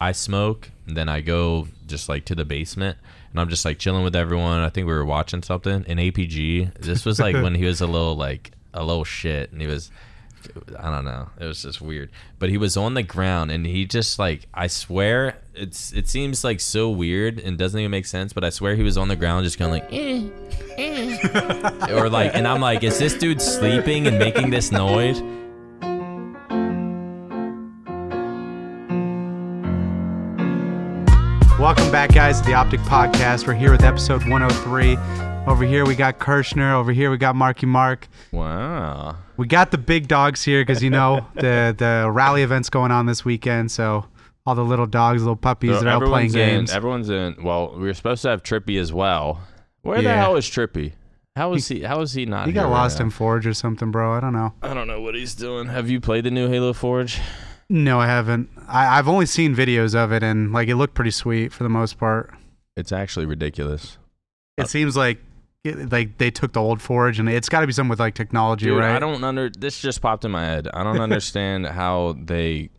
I smoke, and then I go just like to the basement, and I'm just like chilling with everyone. I think we were watching something in APG. This was like when he was a little like a little shit, and he was. I don't know. It was just weird. But he was on the ground and he just like I swear it's it seems like so weird and doesn't even make sense, but I swear he was on the ground just kind of like eh, eh. or like and I'm like is this dude sleeping and making this noise? Welcome back, guys, to the Optic Podcast. We're here with episode 103. Over here, we got Kirshner. Over here, we got Marky Mark. Wow. We got the big dogs here because you know the the rally event's going on this weekend. So all the little dogs, little puppies, So they're out playing everyone's games. everyone's in well, we were supposed to have Trippy as well. Where the hell is Trippy? How is he how is he not he here got right lost now? in Forge or something, bro. I don't know. I don't know what he's doing. Have you played the new Halo Forge? No, I haven't. I, I've only seen videos of it, and like it looked pretty sweet for the most part. It's actually ridiculous. It uh, seems like it, like they took the old Forge, and it's got to be something with like technology, Dude, right? I don't under this just popped in my head. I don't understand how they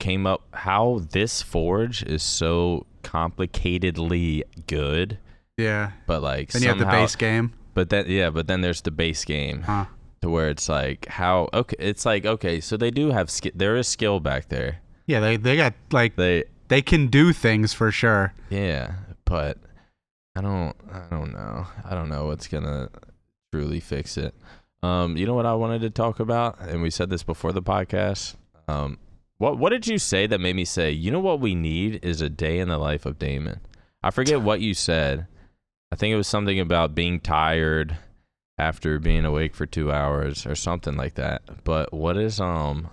came up how this forge is so complicatedly good, Yeah. but like Then you have the base game. But then yeah, but then there's the base game Huh. To where it's like how okay, it's like okay, so they do have skill. There is skill back there. Yeah, they they got like They they can do things for sure. yeah, but I don't I don't know. I don't know what's gonna truly fix it. Um, you know what I wanted to talk about, and we said this before the podcast. Um, what what did you say that made me say, you know what we need is a day in the life of Damon? I forget what you said. I think it was something about being tired after being awake for two hours or something like that. But what is um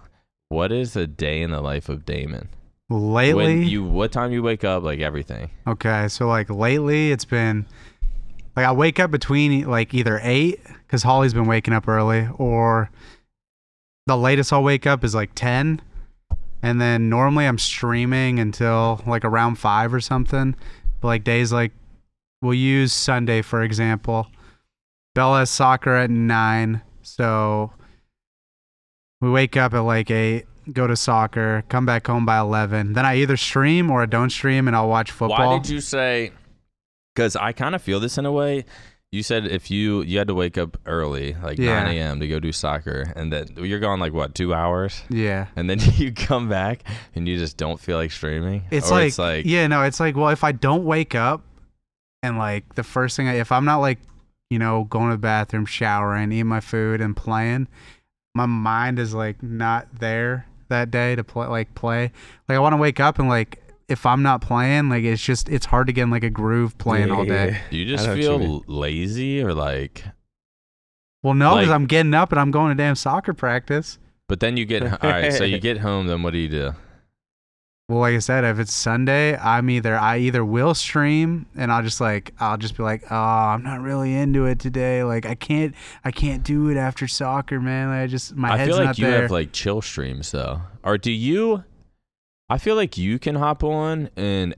what is a day in the life of Damon? Lately, When you what time you wake up, like everything. okay, so like lately, it's been like I wake up between like either eight because Holly's been waking up early, or the latest I'll wake up is like ten, and then normally I'm streaming until like around five or something. But like days like we'll use Sunday for example. Bella has soccer at nine, so we wake up at like eight, go to soccer, come back home by eleven. Then I either stream or I don't stream, and I'll watch football. Why did you say? Because I kind of feel this in a way. You said if you you had to wake up early, like Yeah. 9 a.m. to go do soccer, and then you're gone like what two hours, Yeah. and then you come back and you just don't feel like streaming. It's Or like, it's like yeah, no, it's like, well, if I don't wake up and like the first thing, I, if I'm not like, you know, going to the bathroom, showering, eating my food, and playing, my mind is like not there that day to play, like play. Like I want to wake up and like, if I'm not playing, like it's just it's hard to get in like a groove playing all day. do you just know what you feel lazy or like? Well, no, because Like- I'm getting up and I'm going to damn soccer practice. But then you get all right. So you get home. Then what do you do? Well, like I said, if it's Sunday, I'm either I either will stream and I'll just like I'll just be like, oh, I'm not really into it today. Like I can't I can't do it after soccer, man. Like, I just my I head's feel like not you there. have like chill streams though, or do you? I feel like you can hop on and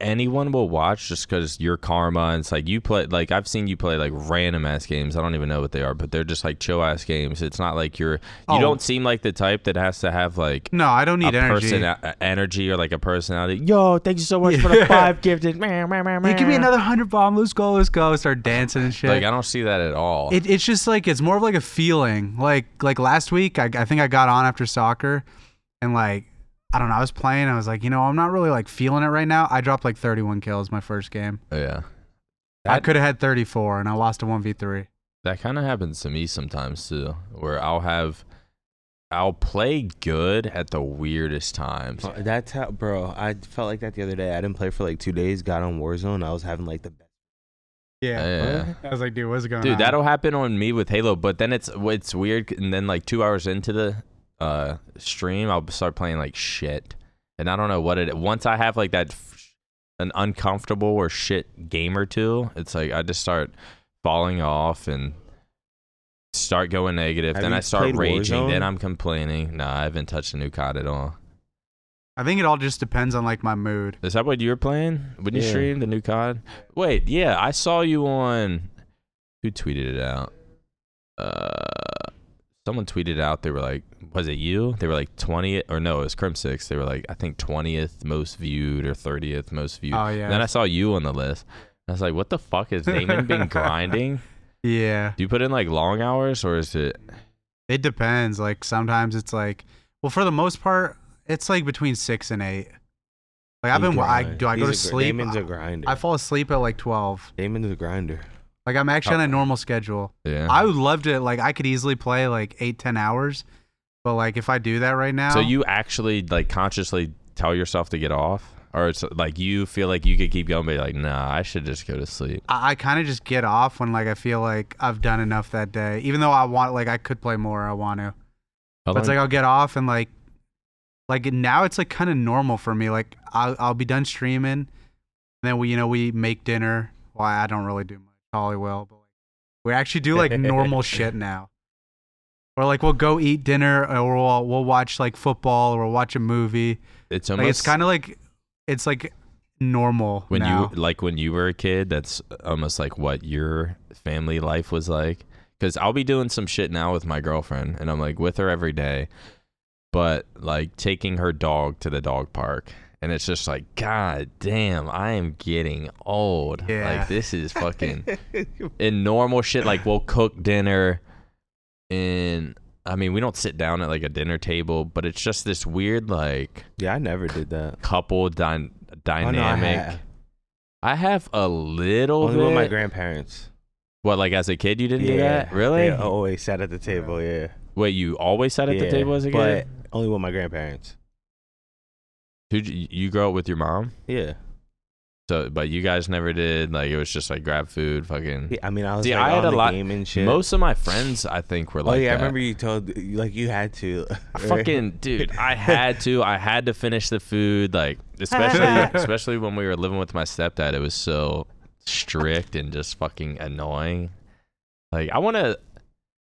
anyone will watch just because you're karma. And it's like you play, like I've seen you play like random ass games. I don't even know what they are, but they're just like chill ass games. It's not like you're. You Oh. don't seem like the type that has to have like. no, I don't need energy. person a- energy or like a personality. Yo, thank you so much for the five gifted. Like, give me another hundred bomb. Let's go. Let's go. Start dancing and shit. Like I don't see that at all. it, it's just like it's more of like a feeling. Like like last week, I, I think I got on after soccer, and like I don't know, I was playing. I was like, you know, I'm not really like feeling it right now. I dropped like 31 kills my first game. Oh, yeah. I That- could have had 34, and I lost a 1v3. That kind of happens to me sometimes too, where I'll have, I'll play good at the weirdest times. Uh, That's how, bro. I felt like that the other day. I didn't play for like two days. Got on Warzone. I was having like the best. Yeah. I was like, dude, what's going on? Dude, that'll happen on me with Halo, but then it's it's weird, and then like two hours into the uh stream, I'll start playing like shit, and I don't know what it. Once I have like that, f- an uncomfortable or shit game or two, it's like I just start falling off and start going negative. Have then I start played raging. Then I'm complaining. Nah, I haven't touched a new COD at all. I think it all just depends on like my mood. Is that what you were playing when you Yeah. streamed the new COD? Wait, yeah, I saw you on. Who tweeted it out? Uh, someone tweeted out they were like, was it you? They were like 20th or no, it was Crimsix. They were like, I think 20th most viewed or 30th most viewed. Oh yeah. And then I saw you on the list. I was like, what the fuck has Damon been grinding? yeah. Do you put in like long hours or is it? It depends. Like sometimes it's like, well, for the most part, it's like between six and eight. Like I've He been, I do I go to a gr- sleep? Damon's a grinder. I fall asleep at like twelve. Damon's a grinder. Like I'm actually on a oh. normal schedule. Yeah. I would love to. Like I could easily play like eight, ten hours, but like if I do that right now, so you actually like consciously tell yourself to get off, or it's like you feel like you could keep going, but like, nah, I should just go to sleep. I, I kind of just get off when like I feel like I've done enough that day. Even though I want, like I could play more, I want to. But it's like I'll get off and like, like now it's like kind of normal for me. Like I'll I'll be done streaming, and then we you know we make dinner. Well, I don't really do much. Holly will, but like, we actually do like normal shit now. Or like we'll go eat dinner, uh, or we'll we'll watch like football, or we'll watch a movie. it's Like almost it's kind of like, it's like normal when now. you like when you were a kid that's almost like what your family life was like because i'll be doing some shit now with my girlfriend and i'm like with her every day but like taking her dog to the dog park and it's just like god damn i am getting old Yeah. like this is fucking in normal shit like we'll cook dinner and i mean we don't sit down at like a dinner table but it's just this weird like Yeah, I never did that. couple dy- Oh, dynamic no, I have. I have a little Only bit. with my grandparents. what, like as a kid, you didn't do that? Really? They always sat at the table. Yeah. Wait, you always sat at the table as a but kid? only with my grandparents. Who'd you, you grow up with your mom? Yeah. So, but you guys never did. Like it was just like grab food, fucking. Yeah, I mean, I was See, like I had a lot- game and shit. Most of my friends, I think, were oh, like. oh yeah, that. I remember you told like you had to. Fucking dude, I had to. I had to finish the food. Like especially, especially when we were living with my stepdad. It was so strict and just fucking annoying. Like I want to.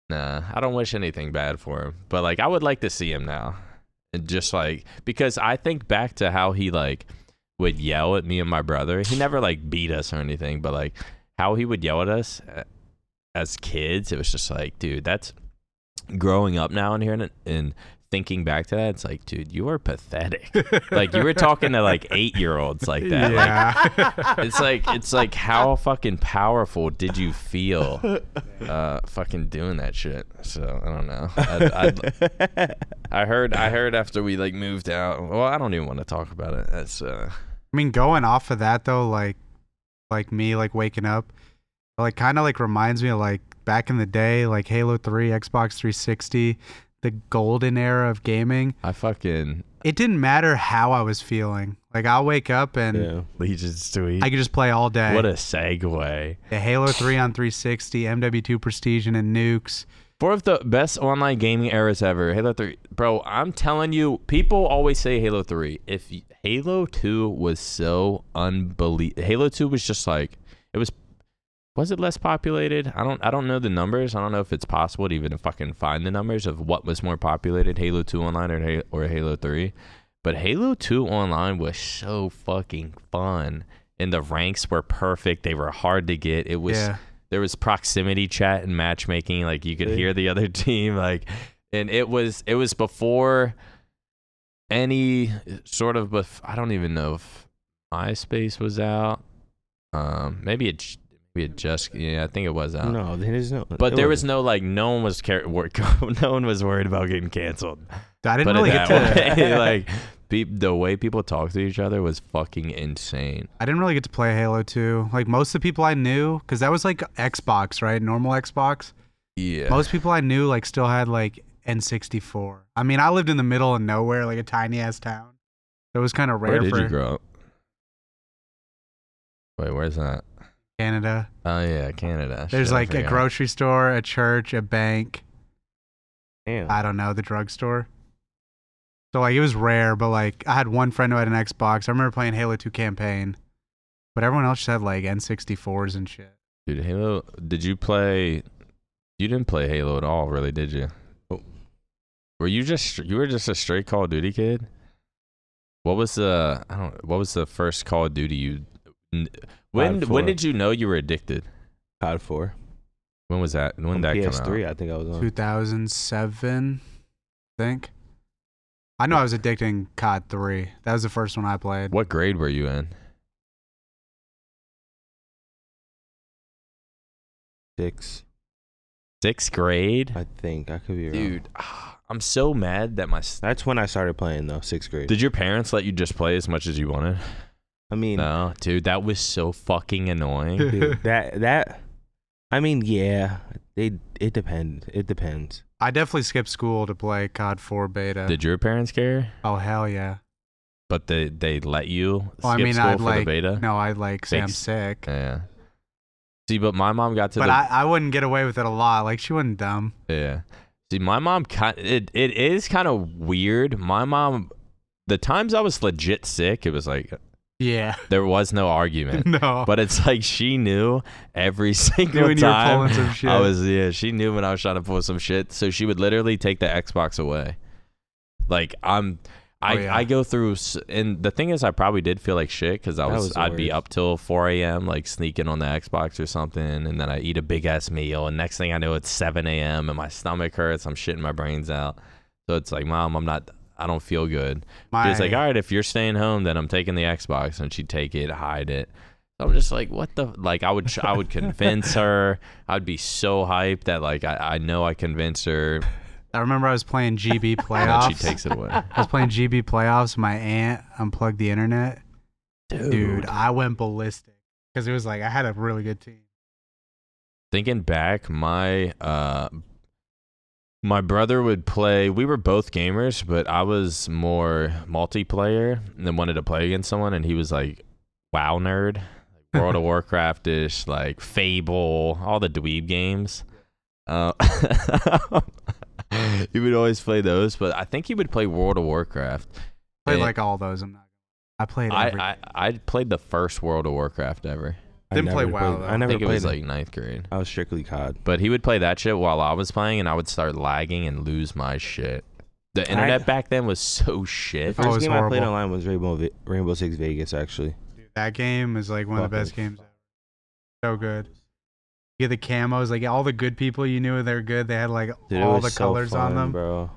Nah, I don't wish anything bad for him, but like I would like to see him now, and just like because I think back to how he like would yell at me and my brother. He never like beat us or anything, but like how he would yell at us uh, as kids. It was just like, dude, that's growing up now and here and, and thinking back to that. It's like, dude, you are pathetic. like you were talking to like eight year olds like that. Like, yeah. it's like it's like how fucking powerful did you feel uh fucking doing that shit so i don't know I, I, I heard i heard after we like moved out well i don't even want to talk about it that's uh I mean, going off of that though, like, like me, like waking up, like kind of like reminds me of like back in the day, like Halo Three, Xbox 360, the golden era of gaming. i fucking It didn't matter how I was feeling. Like I'll wake up and yeah. legion sweet I could just play all day. what a segue the Halo 3 on 360, MW2 Prestige and Nukes. Four of the best online gaming eras ever. Halo 3. Bro, I'm telling you, people always say Halo 3. If Halo 2 was so unbelievable. Halo 2 was just like it was was it less populated? I don't I don't know the numbers. I don't know if it's possible to even fucking find the numbers of what was more populated, Halo 2 online or or Halo 3. But Halo 2 online was so fucking fun. And the ranks were perfect. They were hard to get. It was yeah. there was proximity chat and matchmaking like you could hear the other team like and it was it was before any sort of bef- i don't even know if myspace was out um maybe it j- maybe it just yeah i think it was out No, there's no. but there was wasn't. no like no one was care- wor- no one was worried about getting canceled I didn't but really get to way like pe- the way people talk to each other was fucking insane I didn't really get to play Halo 2. Like most of the people I knew, because that was like Xbox, right? Normal Xbox. yeah Most people I knew like still had like N64. I mean, I lived in the middle of nowhere, like a tiny ass town. So it was kind of rare where did for you grow up wait where's that Canada. oh yeah canada There's Shit, I like a forgot. grocery store, a church, a bank. Damn. I don't know, the drugstore. So like it was rare, but like I had one friend who had an Xbox. I remember playing Halo 2 campaign, but everyone else just had like N64s and shit. Dude, Halo. Did you play? You didn't play Halo at all, really, did you? Nope. Were you just you were just a straight Call of Duty kid? What was the I don't what was the first Call of Duty you? N- When Five, when did you know you were addicted? COD four. When was that? When On did that come PS3, out? I think I was on. 2007, I think. I know I was addicting COD 3. That was the first one I played. What grade were you in? Six. Sixth grade. I think. I could be wrong. Dude, ah, I'm so mad that my. s- That's when I started playing though, sixth grade. Did your parents let you just play as much as you wanted? I mean, No, dude, that was so fucking annoying. dude, that that. I mean, yeah, it it depends. It depends. I definitely skipped school to play COD 4 beta. Did your parents care? oh, hell yeah. But they they let you skip Well, I mean, school I'd for like, the beta. no, I'd like say I'm sick. Yeah. See, but my mom got to But the I, I wouldn't get away with it a lot. Like, she wasn't dumb. yeah. See, my mom kind it it is kind of weird. My mom, the times I was legit sick, it was like Yeah. there was no argument. no. But it's like she knew every single when you were time. some shit. I was yeah, she knew when I was trying to pull some shit, so she would literally take the Xbox away. Like I'm, oh, I Oh, yeah. I go through, and the thing is, I probably did feel like shit because I was, was I'd be up till 4 a.m. like sneaking on the Xbox or something, and then I eat a big ass meal, and next thing I know, it's 7 a.m. and my stomach hurts. I'm shitting my brains out. So it's like, mom, I'm not. I don't feel good. My, She's like, all right, if you're staying home, then I'm taking the Xbox, and she'd take it, hide it. I'm just like, what the? Like, I would, I would convince her. I'd be so hyped that like I, I know I convinced her I remember I was playing GB playoffs. she takes it away. I was playing GB playoffs. My aunt unplugged the internet. Dude, I went ballistic because it was like I had a really good team. thinking back, my uh, my brother would play. We were both gamers, but I was more multiplayer and then wanted to play against someone, and he was like, WoW nerd, World of Warcraft ish, like Fable, all the dweeb games. Uh, he would always play those, but I think he would play World of Warcraft. Played And like all those. I'm not. I played. I, I I played the first World of Warcraft ever. I Didn't play never WoW, played- though. I I never think it played was it. like ninth grade. I was strictly COD. But he would play that shit while I was playing, and I would start lagging and lose my shit. The I- internet back then was so shit. The shit. first Oh, it's game I played horrible. online was Rainbow Ve- Rainbow Six Vegas. Actually, that game is like one of the best Fucking- games ever. So good. You get the camos, like all the good people you knew they're good. They had like Dude, it all was the so colors on fun, them. bro.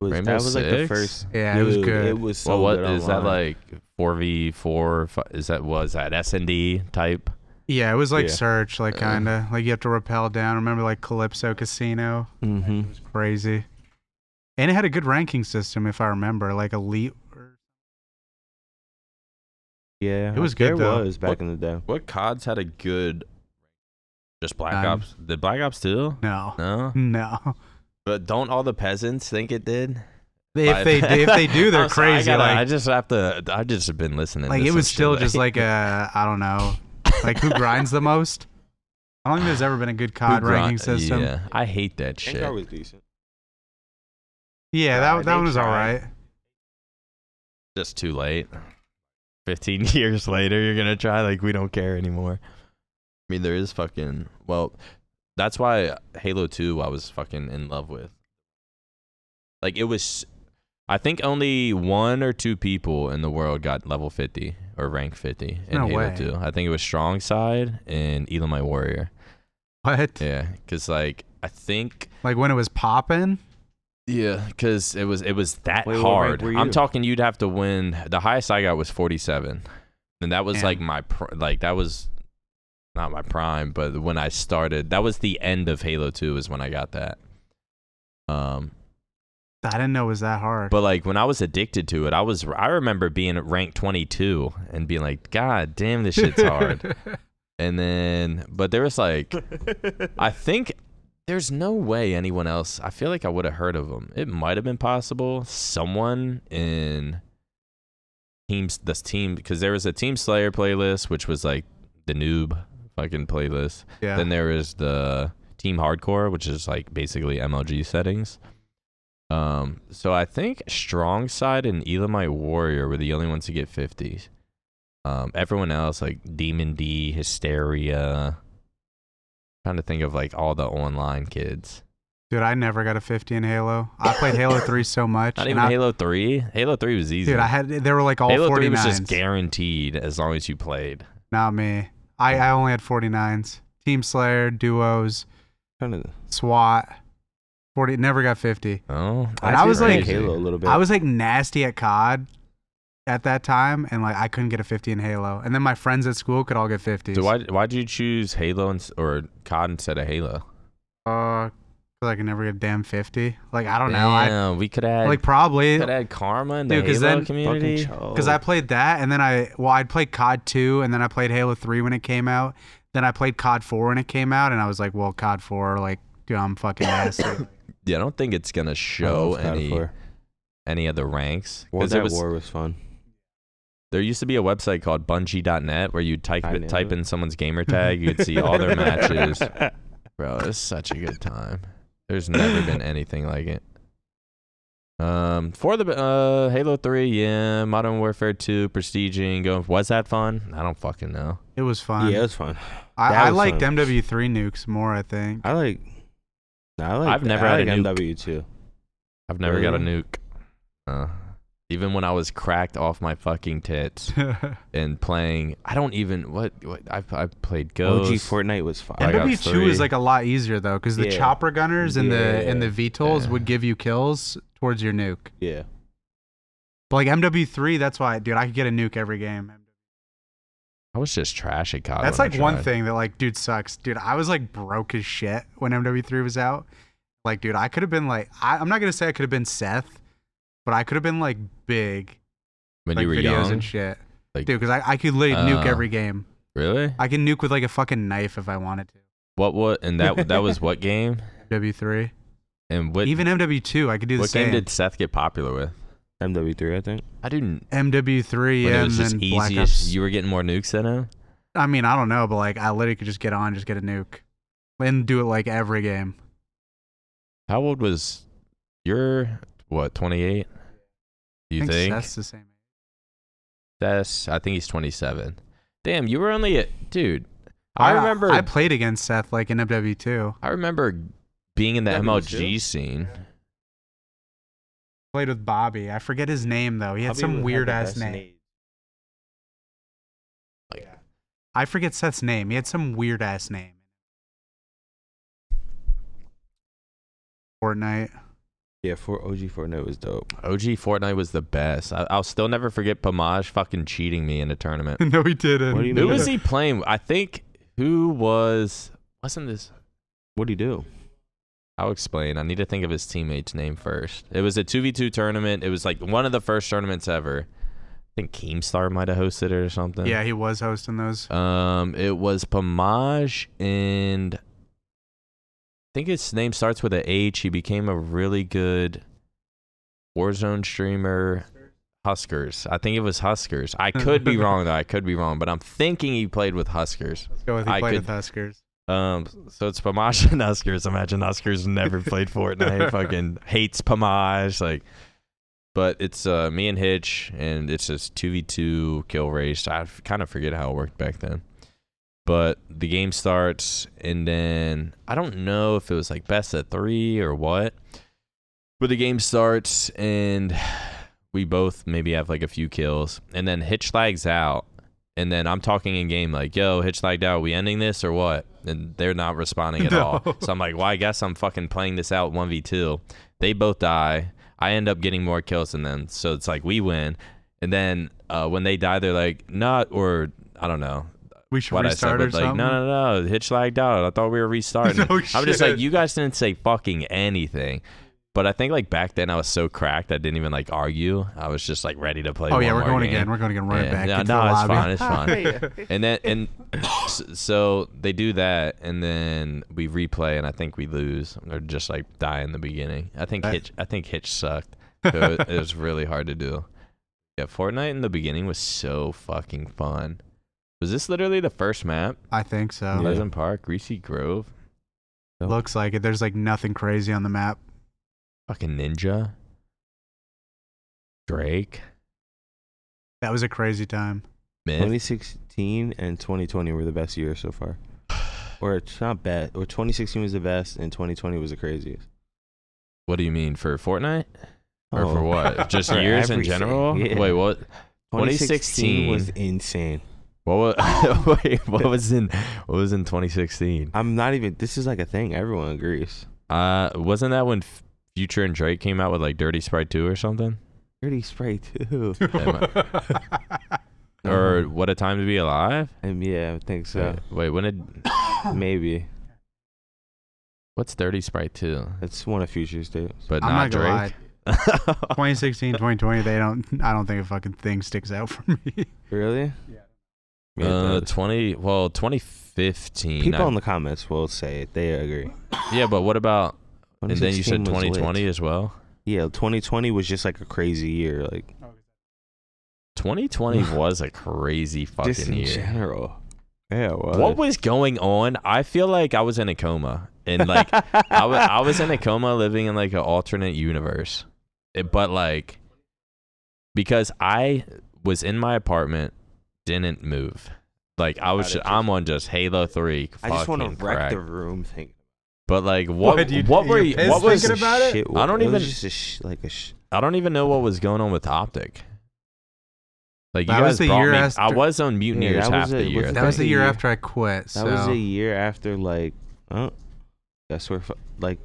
It was, Rainbow that was like the Six? first. Yeah, it was Dude, good. It was so well, what good is that online. like? Four v four? Is that was that S and D type? Yeah, it was like Yeah. search, like kind of like you have to rappel down. Remember like Calypso Casino? Mm-hmm. It was crazy, and it had a good ranking system if I remember, like elite. or- Yeah, It was good, There though. was back What- in the day. What CODs had a good? Just Black None. Ops. Did Black Ops two? No, No. no. But don't all the peasants think it did? If they if they do, they're I'm sorry, crazy. I, gotta- like I just have to. I just have been listening. like to it was shit still just like a I don't know, like who grinds the most. I don't think there's ever been a good COD grind- ranking system. Yeah, Yeah, I hate that shit. Gengar was decent. that Right, that one was all right. just too late. 15 years later, you're going to try like we don't care anymore. I mean, there is fucking well, that's why Halo 2 I was fucking in love with. Like it was I think only one or two people in the world got level 50 or rank 50 in No Halo way. 2. I think it was Strong Side and Elamite Warrior. What? Yeah, cuz like I think Like when it was popping? yeah, because it was it was that Wait, hard. I'm talking you'd have to win. The highest I got was 47, and that was Damn. like my pr- like that was not my prime, but when I started, that was the end of Halo 2 is when I got that. Um, I didn't know it was that hard. but like when I was addicted to it, I was I remember being at rank 22 and being like, God damn, this shit's hard. and then, but there was like I think there's no way anyone else. I feel like I would have heard of them. It might have been possible. Someone in teams, this team, because there was a Team Slayer playlist, which was like the noob fucking playlist. yeah. Then there is the Team Hardcore, which is like basically MLG settings. Um, so I think Strong Side and Elamite Warrior were the only ones to get 50s. Um, everyone else like Demon D, Hysteria. trying to think of like all the online kids. Dude, I never got a 50 in Halo. I played Halo 3 so much. Not even I, Halo 3. Halo 3 was easy. Dude, I had they were like all Halo 3 was just guaranteed as long as you played. Not me. I, I only had 49s. Team Slayer, duos, Kind of. SWAT. 40 never got 50. Oh, And I was like- Halo a little bit. I was like nasty at COD at that time and like I couldn't get a 50 in Halo. And then my friends at school could all get 50s. So why why'd you choose Halo and, or COD instead of Halo? Uh, cuz I could never get a damn 50. Like I don't know. I Damn, we could add like probably could add karma in the Dude, 'cause Halo then- community. Because I played that, and then I well, I'd played COD two, and then I played Halo three when it came out. Then I played COD four when it came out, and I was like, well, COD four, like, dude, I'm fucking nasty. Yeah, I don't think it's gonna show any four. any of the ranks. World 'Cause it at was, War was fun. there used to be a website called Bungie.net where you type I know type in someone's gamer tag, you'd see all their matches. Bro, it's such a good time. There's never been anything like it. Um, for the uh Halo Three, yeah, Modern Warfare Two, Prestiging, going. Was that fun? I don't fucking know. it was fun. Yeah, it was fun. I, I was liked fun. MW three nukes more. I think. I like. I like. I've never I had a nuke. MW two. I've never got a nuke. Uh, even when I was cracked off my fucking tits and playing, I don't even what what I I played Ghost. OG Fortnite was fun. I got MW two is like a lot easier though, because the Yeah. chopper gunners and the and the VTOLs Yeah. would give you kills towards your nuke. yeah. But like MW three, that's why, dude, I could get a nuke every game. I was just trash at COD. That's like one thing that like, dude, sucks, dude. I was like broke as shit when MW3 was out. Like, dude, I could have been like, I, I'm not gonna say I could have been Seth, but I could have been like big, when like you were videos young. and shit, Like- dude. Because I, I could literally nuke Uh, every game. Really? I can nuke with like a fucking knife if I wanted to. What what and that that was what game? MW3, And what even MW2, I could do the what same. game did Seth get popular with? MW3, I think. I didn't. MW3, When yeah, it and was just then Black easiest. Ops. You were getting more nukes than him. I mean, I don't know, but like, I literally could just get on, just get a nuke, and do it like every game. How old was your what? Twenty eight. You I think think? Seth's the same. That's I think he's 27. Damn, you were only a dude. I, I remember I I, played against Seth like in MW2. I remember being in the MLG too. scene. Played with Bobby. I forget his name though. He had Bobby some weird ass best name. nades. I forget Seth's name. He had some weird ass name. Fortnite. Yeah, for OG Fortnite was dope. OG Fortnite was the best. I, I'll still never forget Pamaj fucking cheating me in a tournament. no, he didn't. What do you Who mean? was he playing? I think who was wasn't this? What'd he do? I'll explain. I need to think of his teammate's name first. It was a two v two tournament. It was like one of the first tournaments ever. I think Keemstar might have hosted it or something. Yeah, he was hosting those. Um, it was Pamaj and I think his name starts with a H. He became a really good Warzone streamer. HusKerrs. I think it was HusKerrs. I could be wrong though. I could be wrong, but I'm thinking he played with HusKerrs. Let's go with he I played could- with HusKerrs. Um, so it's Pamaj and HusKerrs. Imagine HusKerrs never played Fortnite. Fucking hates Pamaj. Like, but it's uh me and Hitch, and it's just two v two kill race. I kind of forget how it worked back then. But the game starts, and then I don't know if it was like best of three or what. But the game starts, and we both maybe have like a few kills, and then Hitch lags out, and then I'm talking in game like, "Yo, Hitch lagged out. Are we ending this or what?" And they're not responding at No. all. So I'm like, "Well, I guess I'm fucking playing this out one v two. They both die. I end up getting more kills than them. So it's like we win. And then uh, when they die, they're like, "Not," or I don't know We should what I said, restart or like, something. no, no, no, Hitch lagged out. I thought we were restarting. No I'm just like, you guys didn't say fucking anything. But I think like back then I was so cracked I didn't even like argue. I was just like ready to play. Oh yeah, we're more going game. again. We're going again right Yeah, back. no, into no, it's lobby. fine, it's fine. and then and s- so they do that, and then we replay, and I think we lose, or just like die in the beginning. I think That- Hitch, I think Hitch sucked. So it, it was really hard to do. Yeah, Fortnite in the beginning was so fucking fun. Was this literally the first map? I think so. Yeah. Pleasant Park, Greasy Grove, Looks like it. There's like nothing crazy on the map. Fucking Ninja, Drake, That was a crazy time. Myth. 2016 and 2020 were the best years so far. Or it's not bad. Or 2016 was the best, and 2020 was the craziest. What do you mean for Fortnite or Oh. for what? Just For years in general? yeah. Wait, what? 2016 was insane. What was wait, what was in what was in 2016? I'm not even. This is like a thing. Everyone agrees. Uh, wasn't that when F- Future and Drake came out with like Dirty Sprite 2 or something? Dirty Sprite 2. Or What a Time to Be Alive? Um, yeah, I think so. Wait, wait, when did Maybe what's Dirty Sprite 2? it's one of Future's dates. But I'm not, not gonna lie. Drake. 2016, 2020, they don't. I don't think a fucking thing sticks out for me. Really? Yeah. Yeah, uh, 20 well 2015. People I- in the comments will say it. They agree. yeah, but what about and then you said 2016 lit. 2020 as well? Yeah, 2020 was just like a crazy year. Like 2020 was a crazy just fucking in year. general. Yeah. Was. What was going on? I feel like I was in a coma, and like I wa- I was in a coma, living in like an alternate universe. It- but like, because I was in my apartment, didn't move. Like I was, just- I'm on just Halo Three. I just want to wreck crack. the room. Think But like, what? What, you- what were you you? pissed What was? thinking about it? Shit, I don't it even- just a sh- like a sh- I don't even know what was going on with Optic. Like you That guys was the brought year me. after- I was on Mutineers that was half a- the year. I that That was the year year- after I quit. That So was a year after like, oh, that's where like,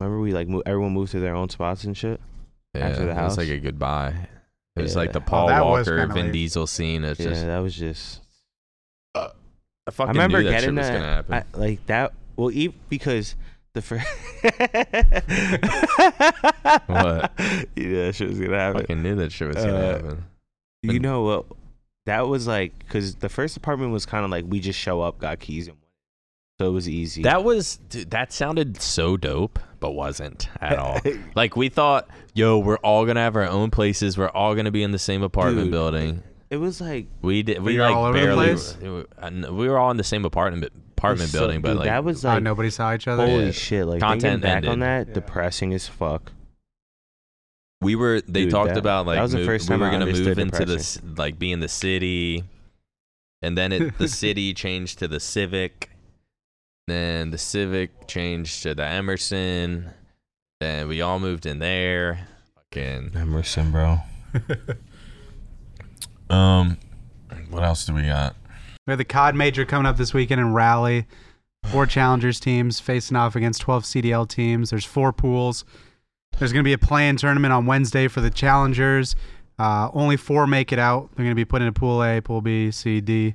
remember we like mo- everyone moved to their own spots and shit. yeah, after the It was like a goodbye. It was like the Oh, Paul that was Walker, kinda Vin late. Diesel scene. It's yeah, just that was just. I I fucking remember knew that shit getting was gonna that, happen. I, like that. Well, e- because the first. What? Yeah, that shit was gonna I happen. fucking knew that shit was gonna Uh, happen. You But- know what? That was like because the first apartment was kind of like we just show up, got keys, and went. So it was easy. That was dude, that sounded so dope, but wasn't at all. like we thought, yo, we're all gonna have our own places. We're all gonna be in the same apartment Dude. building. it was like We did. We you're like all over the barely. place? We were all in the same apartment apartment so- building, but dude, like that was oh, like nobody saw each other. holy Yeah. shit. Like Content thinking back on that, Yeah. depressing as fuck. we were. They Dude, talked that- about like that was the move- first we time were I gonna move understood into the depression. c- like be in the city, and then it, the city changed to the Civic. Then the Civic changed to the Emerson. Then we all moved in there. Fucking Emerson, bro. um, what else do we got? We have the COD Major coming up this weekend in Raleigh. Four Challengers teams facing off against 12 CDL teams. There's four pools. There's going to be a play-in tournament on Wednesday for the Challengers. Uh, only four make it out. They're going to be put into Pool A, Pool B, C, D.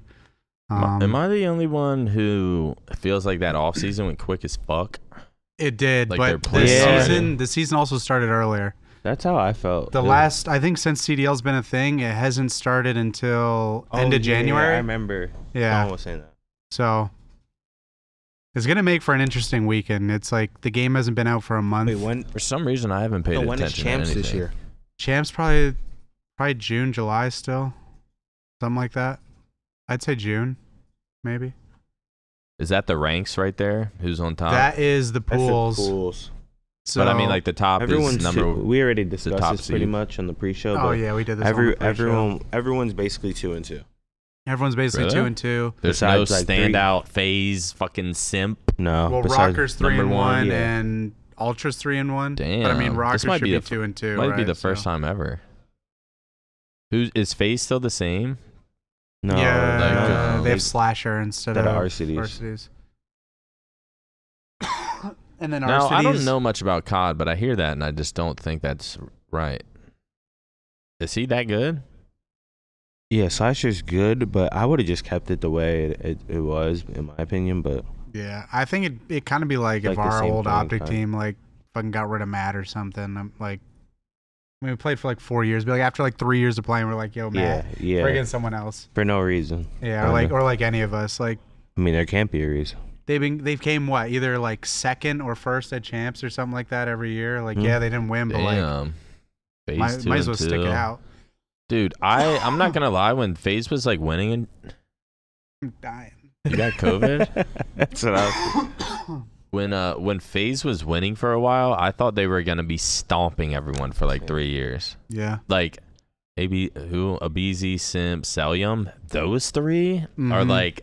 Um, Am I the only one who feels like that off season went quick as fuck? It did, Like but already? season, the season also started earlier. That's how I felt. The Yeah. last, I think, since CDL's been a thing, it hasn't started until Oh, end of yeah, January. I remember. Yeah. Someone was saying that. So it's gonna make for an interesting weekend. It's like the game hasn't been out for a month. Wait, when? For some reason, I haven't paid no, when is attention champs to this anything. year? Champs probably probably June, July still, something like that. I'd say June, maybe. Is that the ranks right there? Who's on top? that is the That's the pools. Pools. So, but I mean, like the top Everyone's is number. two, we already discussed top this pretty seed. much on the pre-show. oh but yeah, we did this. on every the everyone everyone's basically two and two. everyone's basically Really? two and two. There's besides, no like, three- standout FaZe fucking simp. No, well, besides- Rockers three and one, one, yeah. and Ultras three and one. Damn, But I mean, this Rockers might should be be, the f- two and two. Might be the first So- time ever. Who is FaZe still the same? No, yeah, like, uh, they have slasher instead instead of of Arcitys. varsities. And then Now I don't know much about COD, but I hear that and I just don't think that's right. Is he that good? Yeah, Slasher's good, but I would have just kept it the way it, it, it was, in my opinion. But Yeah, I think it it kind of be like, Like if our old optic kinda. team like fucking got rid of Matt or something. I'm like, I mean, we played for like four years, but like after like three years of playing, we're like, yo, yeah, Matt, yeah, we're against someone else. for no reason. Yeah, or Kinda. like or like any of us. Like I mean, there can't be a reason. They've been they've came what either like second or first at champs or something like that every year. Like Hmm. yeah, they didn't win, but like Damn. FaZe might, might as and well stick it out. Dude, I I'm not gonna lie. When FaZe was like winning, and I'm dying. you got COVID. That's what I was. when uh when FaZe was winning for a while, I thought they were gonna be stomping everyone for like three years. Yeah, Like maybe who aBeZy, Simp, Cellium, those 3 are Mhm. like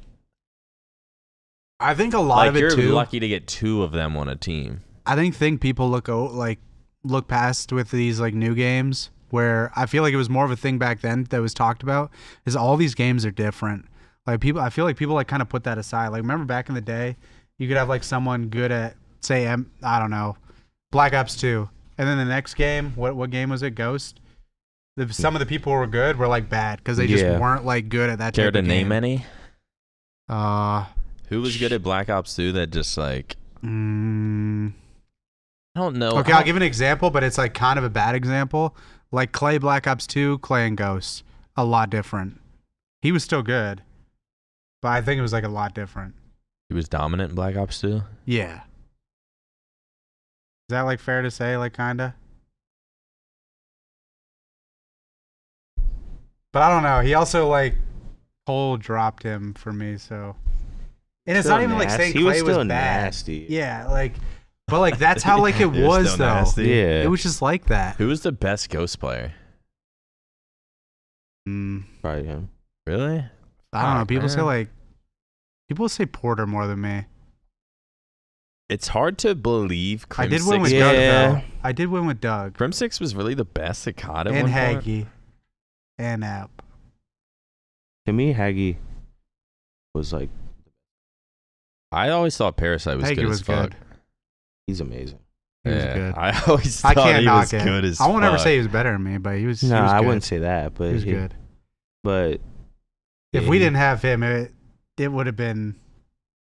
I think a lot like of it you're too. lucky to get two of them on a team. I think think people look o- like look past with these like new games where I feel like it was more of a thing back then that was talked about is all these games are different. Like people, I feel like people like kind of put that aside. Like remember back in the day, you could have like someone good at say M, I don't know, Black Ops Two, and then the next game, what what game was it? Ghost. The, some of the people who were good were like bad because they just Yeah. weren't like good at that. Care to name any? Uh, Who was good at Black Ops 2 that just like mm, I don't know. okay, I'll give an example, but it's like kind of a bad example. Like Clay Black Ops Two, Clay and Ghost, a lot different. He was still good, but I think it was like a lot different. he was dominant in Black Ops 2. Yeah. Is that like fair to say, like kinda? But I don't know. He also like Cole dropped him for me, so and it's Still not even like nasty. saying he was Clay was, bad. nasty. Yeah, like but like that's how like it You're was though. nasty. Yeah. It was just like that. Who was the best Ghost player? Mm, Probably him. Really? I don't know. Fuck, People say like people say Porter more than me. It's hard to believe I Crim did win with Six- Doug though. I did win with Doug Crimsix was really the best at COD at and one point. Haggy and App. To me, Haggy was like I always thought Parasite was Haggy good was as fuck. good. he's amazing. He was yeah, good. I always I can't he knock was it. good as I won't ever fuck. say he was better than me, but he was. No, he was I good. wouldn't say that, but He was he- good. But If yeah, we he- didn't have him, it it would have been,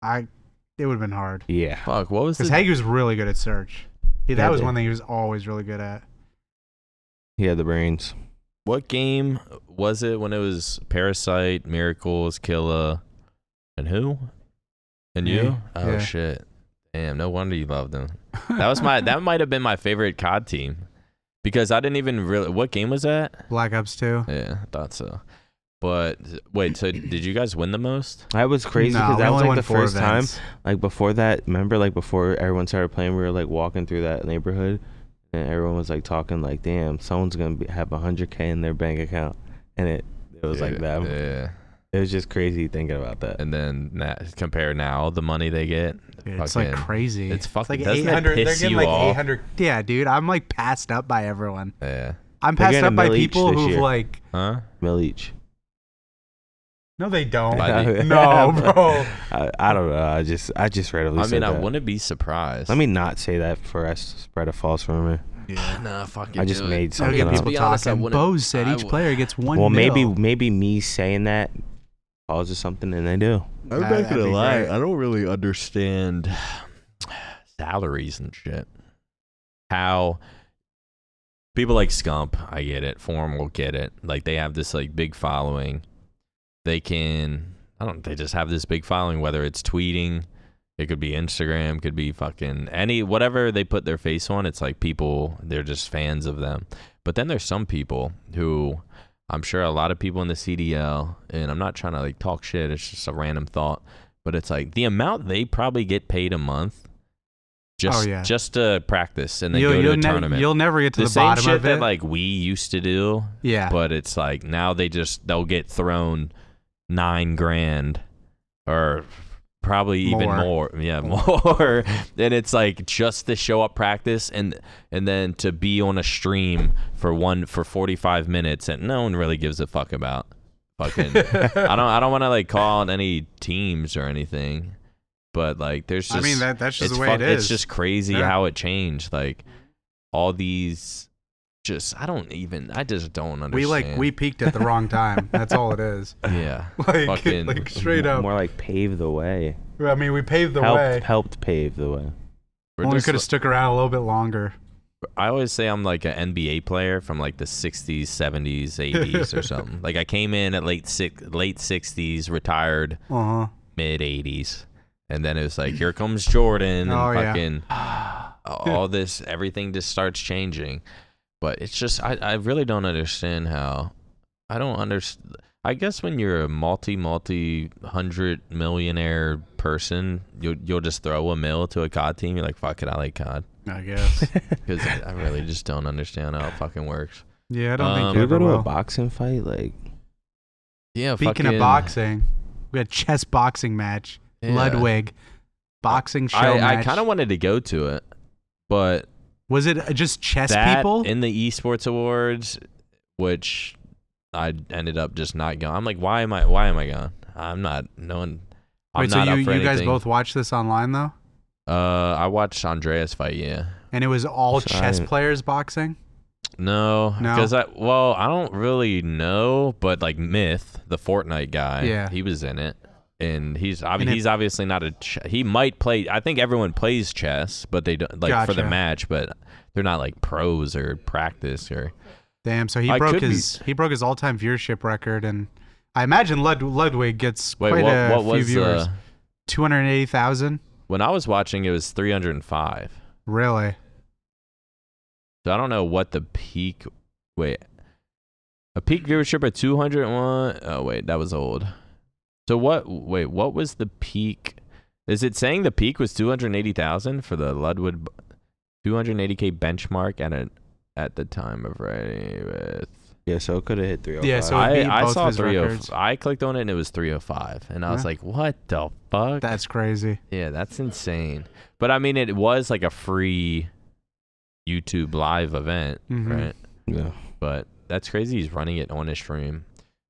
I, it would have been hard yeah, Fuck, what was because the Haggy was really good at search. He, that Yeah, was dude. one thing he was always really good at. he had the brains. what game was it when it was Parasite, Miracles, Killa, and who? And Me. you? Oh Yeah. shit! Damn, no wonder you loved them. That was my that might have been my favorite COD team because I didn't even really. What game was that? Black Ops Two. Yeah, I thought so. But wait, so did you guys win the most? That was crazy No, because we that was like won the four first time. events. Like before that, remember, like before everyone started playing, we were like walking through that neighborhood, and everyone was like talking, like, "Damn, someone's gonna be, have hundred k in their bank account," and it it was like that. Yeah. It was just crazy thinking about that. And then na compare now the money they get. Dude, it's like crazy. it's fucking- like doesn't it 800. They're getting you like off? 800. Yeah, dude, I'm like passed up by everyone. Yeah. I'm passed up by people who've year. like. Huh? Mill each. No, they don't. No, bro. I, I don't know. I just I just randomly I said mean, I that. wouldn't be surprised. Let me not say that for us to spread a false rumor. Yeah. nah, fuck I just made That'll something get up. people To be honest, talking. Bose said I each w- player gets one. well, maybe maybe me saying that causes something, and they do. I'm That- not gonna lie. great. I don't really understand salaries and shit. How people like Scump, I get it. Form will get it. Like they have this like big following. They can. I don't. They just have this big following. Whether it's tweeting, it could be Instagram, could be fucking any whatever they put their face on. It's like people. They're just fans of them. But then there's some people who. I'm sure a lot of people in the CDL, and I'm not trying to like talk shit. It's just a random thought, but it's like the amount they probably get paid a month, just Oh, yeah. just to practice and then you'll, go to a ne- tournament. you'll never get to the, the, same bottom shit of that it. like we used to do, yeah, but it's like now they just they'll get thrown nine grand or probably even More. Yeah, more. and it's like just to show up practice and and then to be on a stream for one for 45 minutes and no one really gives a fuck about fucking I don't I don't want to like call out any teams or anything. But like there's just I mean that that's just the way fuck- it is. It's just crazy Yeah. how it changed. Like all these, just I don't even. I just don't understand. we like we peaked at the wrong time. That's all it is. yeah. Like Fucking- like straight up. more like pave the way. I mean, we paved the helped way. helped pave the way. We're Only just could have li- stuck around a little bit longer. I always say I'm like an NBA player from like the 60s, 70s, 80s or something. Like I came in at late six, late 60s, retired Uh huh. mid 80s, and then it was like here comes Jordan and Oh, yeah. fucking all this everything just starts changing. But it's just I, I really don't understand how I don't understand. I guess when you're a multi multi hundred millionaire person, you'll you'll just throw a mill to a COD team. You're like, fuck it, I like COD I guess. because I really just don't understand how it fucking works. Yeah, I don't Um, think you we go ever to a boxing fight? Like Yeah, Speaking fucking, of boxing, we had chess boxing match. yeah. Ludwig boxing show I, I kind of wanted to go to it, but Was it just chess that people? in the esports awards, which I ended up just not going. I'm like, why am I? Why am I going? I'm not knowing. I'm Wait, so you you guys both watched this online though, Uh, I watched Andreas fight. Yeah. and it was all So chess didn't- players boxing. No, No? because I well, I don't really know, but like Myth, the Fortnite guy, Yeah. he was in it, and he's And he's obviously not a ch- he might play. I think everyone plays chess, but they don't like for the match, but they're not like pros or practice or. Damn, so he I broke could be- his he broke his all time viewership record, and I imagine Lud- Ludwig gets Wait, quite what? a What few was viewers. Two hundred eighty thousand. when I was watching? It was 305. Really? So I don't know what the peak. Wait, a peak viewership of 201. Oh wait, that was old. So what? Wait, what was the peak? Is it saying the peak was 280,000 for the Ludwig 280k benchmark at a at the time of writing with? Yeah, so it could have hit three hundred. Yeah, so it beat I, I saw his 30. I clicked on it and it was 305, and I was like, "What the fuck?" That's crazy. Yeah, that's insane. But I mean, it was like a free YouTube live event, Mhm. right? yeah. But that's crazy. He's running it on his stream.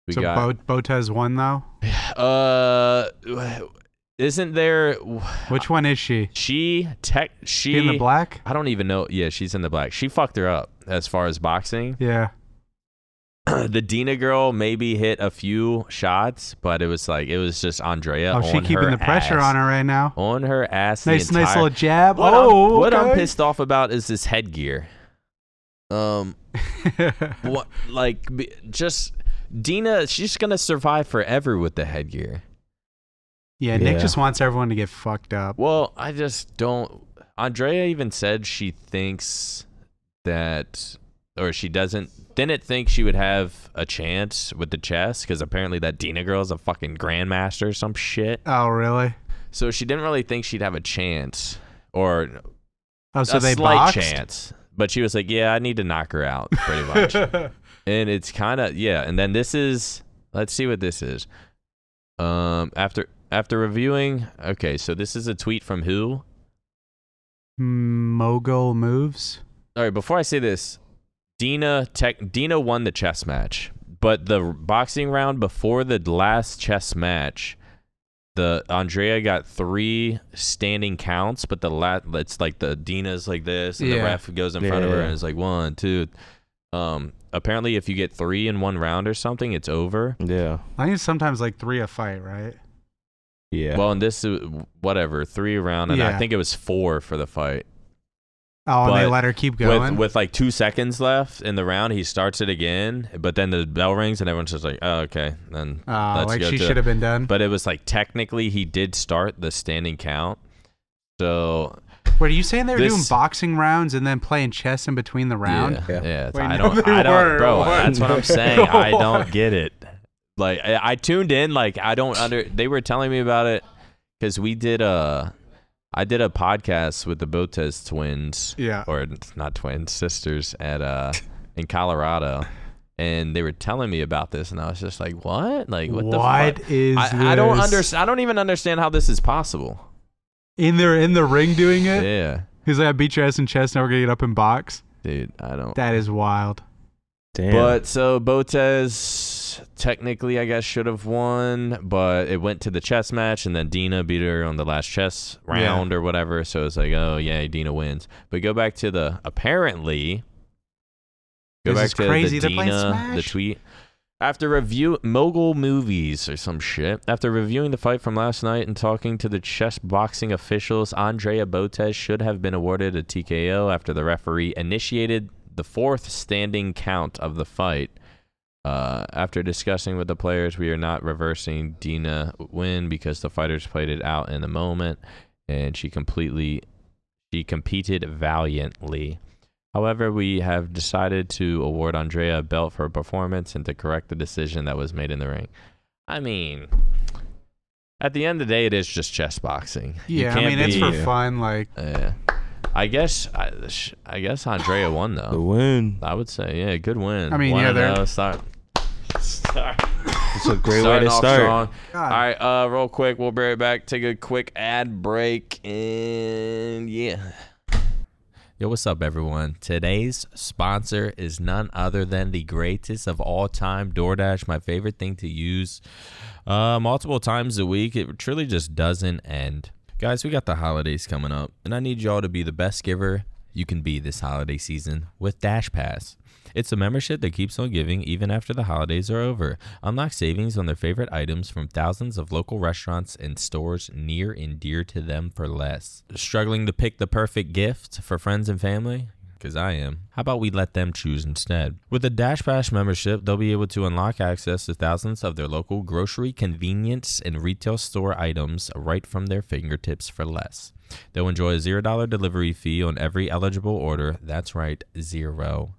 We so got. Bo- Botez won though. uh, isn't there? Which one is she? She tech. She She in the black? I don't even know. Yeah, she's in the black. She fucked her up as far as boxing. Yeah. the Dina girl maybe hit a few shots, but it was like it was just Andrea. Oh, she keeping the pressure ass. on her right now. On her ass. Nice, the nice little jab. What, oh, I'm, what I'm pissed off about is this headgear. Um, what like just Dina? She's gonna survive forever with the headgear. yeah, Nick Yeah. just wants everyone to get fucked up. Well, I just don't. Andrea even said she thinks that, or she doesn't, didn't think she would have a chance with the chess because apparently that Dina girl is a fucking grandmaster or some shit. Oh, really? So she didn't really think she'd have a chance or Oh, so a they slight boxed? chance. But she was like, "Yeah, I need to knock her out, pretty much." And it's kind of yeah. And then this is let's see what this is. Um, after after reviewing, okay, so this is a tweet from who? Mogul moves. All right, before I say this, Dina tech Dina won the chess match, but the boxing round before the last chess match, the Andrea got three standing counts, but the lat it's like the Dina's like this, and the ref goes in front of her Yeah. and it's like one, two. Um, apparently, if you get three in one round or something, it's over. Yeah. I think it's sometimes like three a fight, right? Yeah. Well, in this, uh, whatever, three round, and I think it was four for the fight. Oh, and they But let her keep going. With with like two seconds left in the round, he starts it again, but then the bell rings and everyone's just like, "Oh, okay." Then, oh, let's like go she to- should have been done. but it was like technically he did start the standing count, so Wait, are you saying they were doing boxing rounds and then playing chess in between the round? Yeah, Yeah. yeah. it's- Wait, I no, don't, they I don't, weren't. bro. What? That's what I'm saying. I don't get it. Like I, I tuned in, like I don't under. They were telling me about it because we did a, I did a podcast with the Botez twins. Yeah. or not twins, sisters at uh in Colorado, and they were telling me about this, and I was just like, "What? Like, what, the fuck?" is I, I don't understand. I don't even understand how this is possible. In there, in the ring doing it. Yeah, He's like, I beat your ass in chess. Now we're gonna get up and box. dude, I don't. That is wild. Damn. But so Botez technically, I guess, should have won, but it went to the chess match, and then Dina beat her on the last chess round or whatever. So it's like, oh yeah, Dina wins. But go back to the apparently. Go This back is to crazy. the They're playing Dina, the tweet. After review mogul movies or some shit. After reviewing the fight from last night and talking to the chess boxing officials, Andrea Botez should have been awarded a TKO after the referee initiated the fourth standing count of the fight. Uh, after discussing with the players, we are not reversing Dina win because the fighters played it out in the moment, and she completely she competed valiantly. However, we have decided to award Andrea a belt for her performance and to correct the decision that was made in the ring. I mean, at the end of the day, it is just chess boxing. Yeah, I can't mean it's for fun. Like, uh, I guess I, I guess Andrea won though. the win. I would say, yeah, good win. I mean, One yeah, and they're- oh, start. Start. It's a great way to start. All right, uh, real quick, we'll be right back. Take a quick ad break, and yeah. Yo, what's up, everyone? Today's sponsor is none other than the greatest of all time, DoorDash. My favorite thing to use uh, multiple times a week. It truly just doesn't end. Guys, we got the holidays coming up, and I need y'all to be the best giver you can be this holiday season with Dash Pass. It's a membership that keeps on giving even after the holidays are over. Unlock savings on their favorite items from thousands of local restaurants and stores near and dear to them for less. Struggling to pick the perfect gift for friends and family? Because I am. How about we let them choose instead? With a Dash Pass membership, they'll be able to unlock access to thousands of their local grocery, convenience, and retail store items right from their fingertips for less. They'll enjoy a $0 delivery fee on every eligible order. That's right, zero.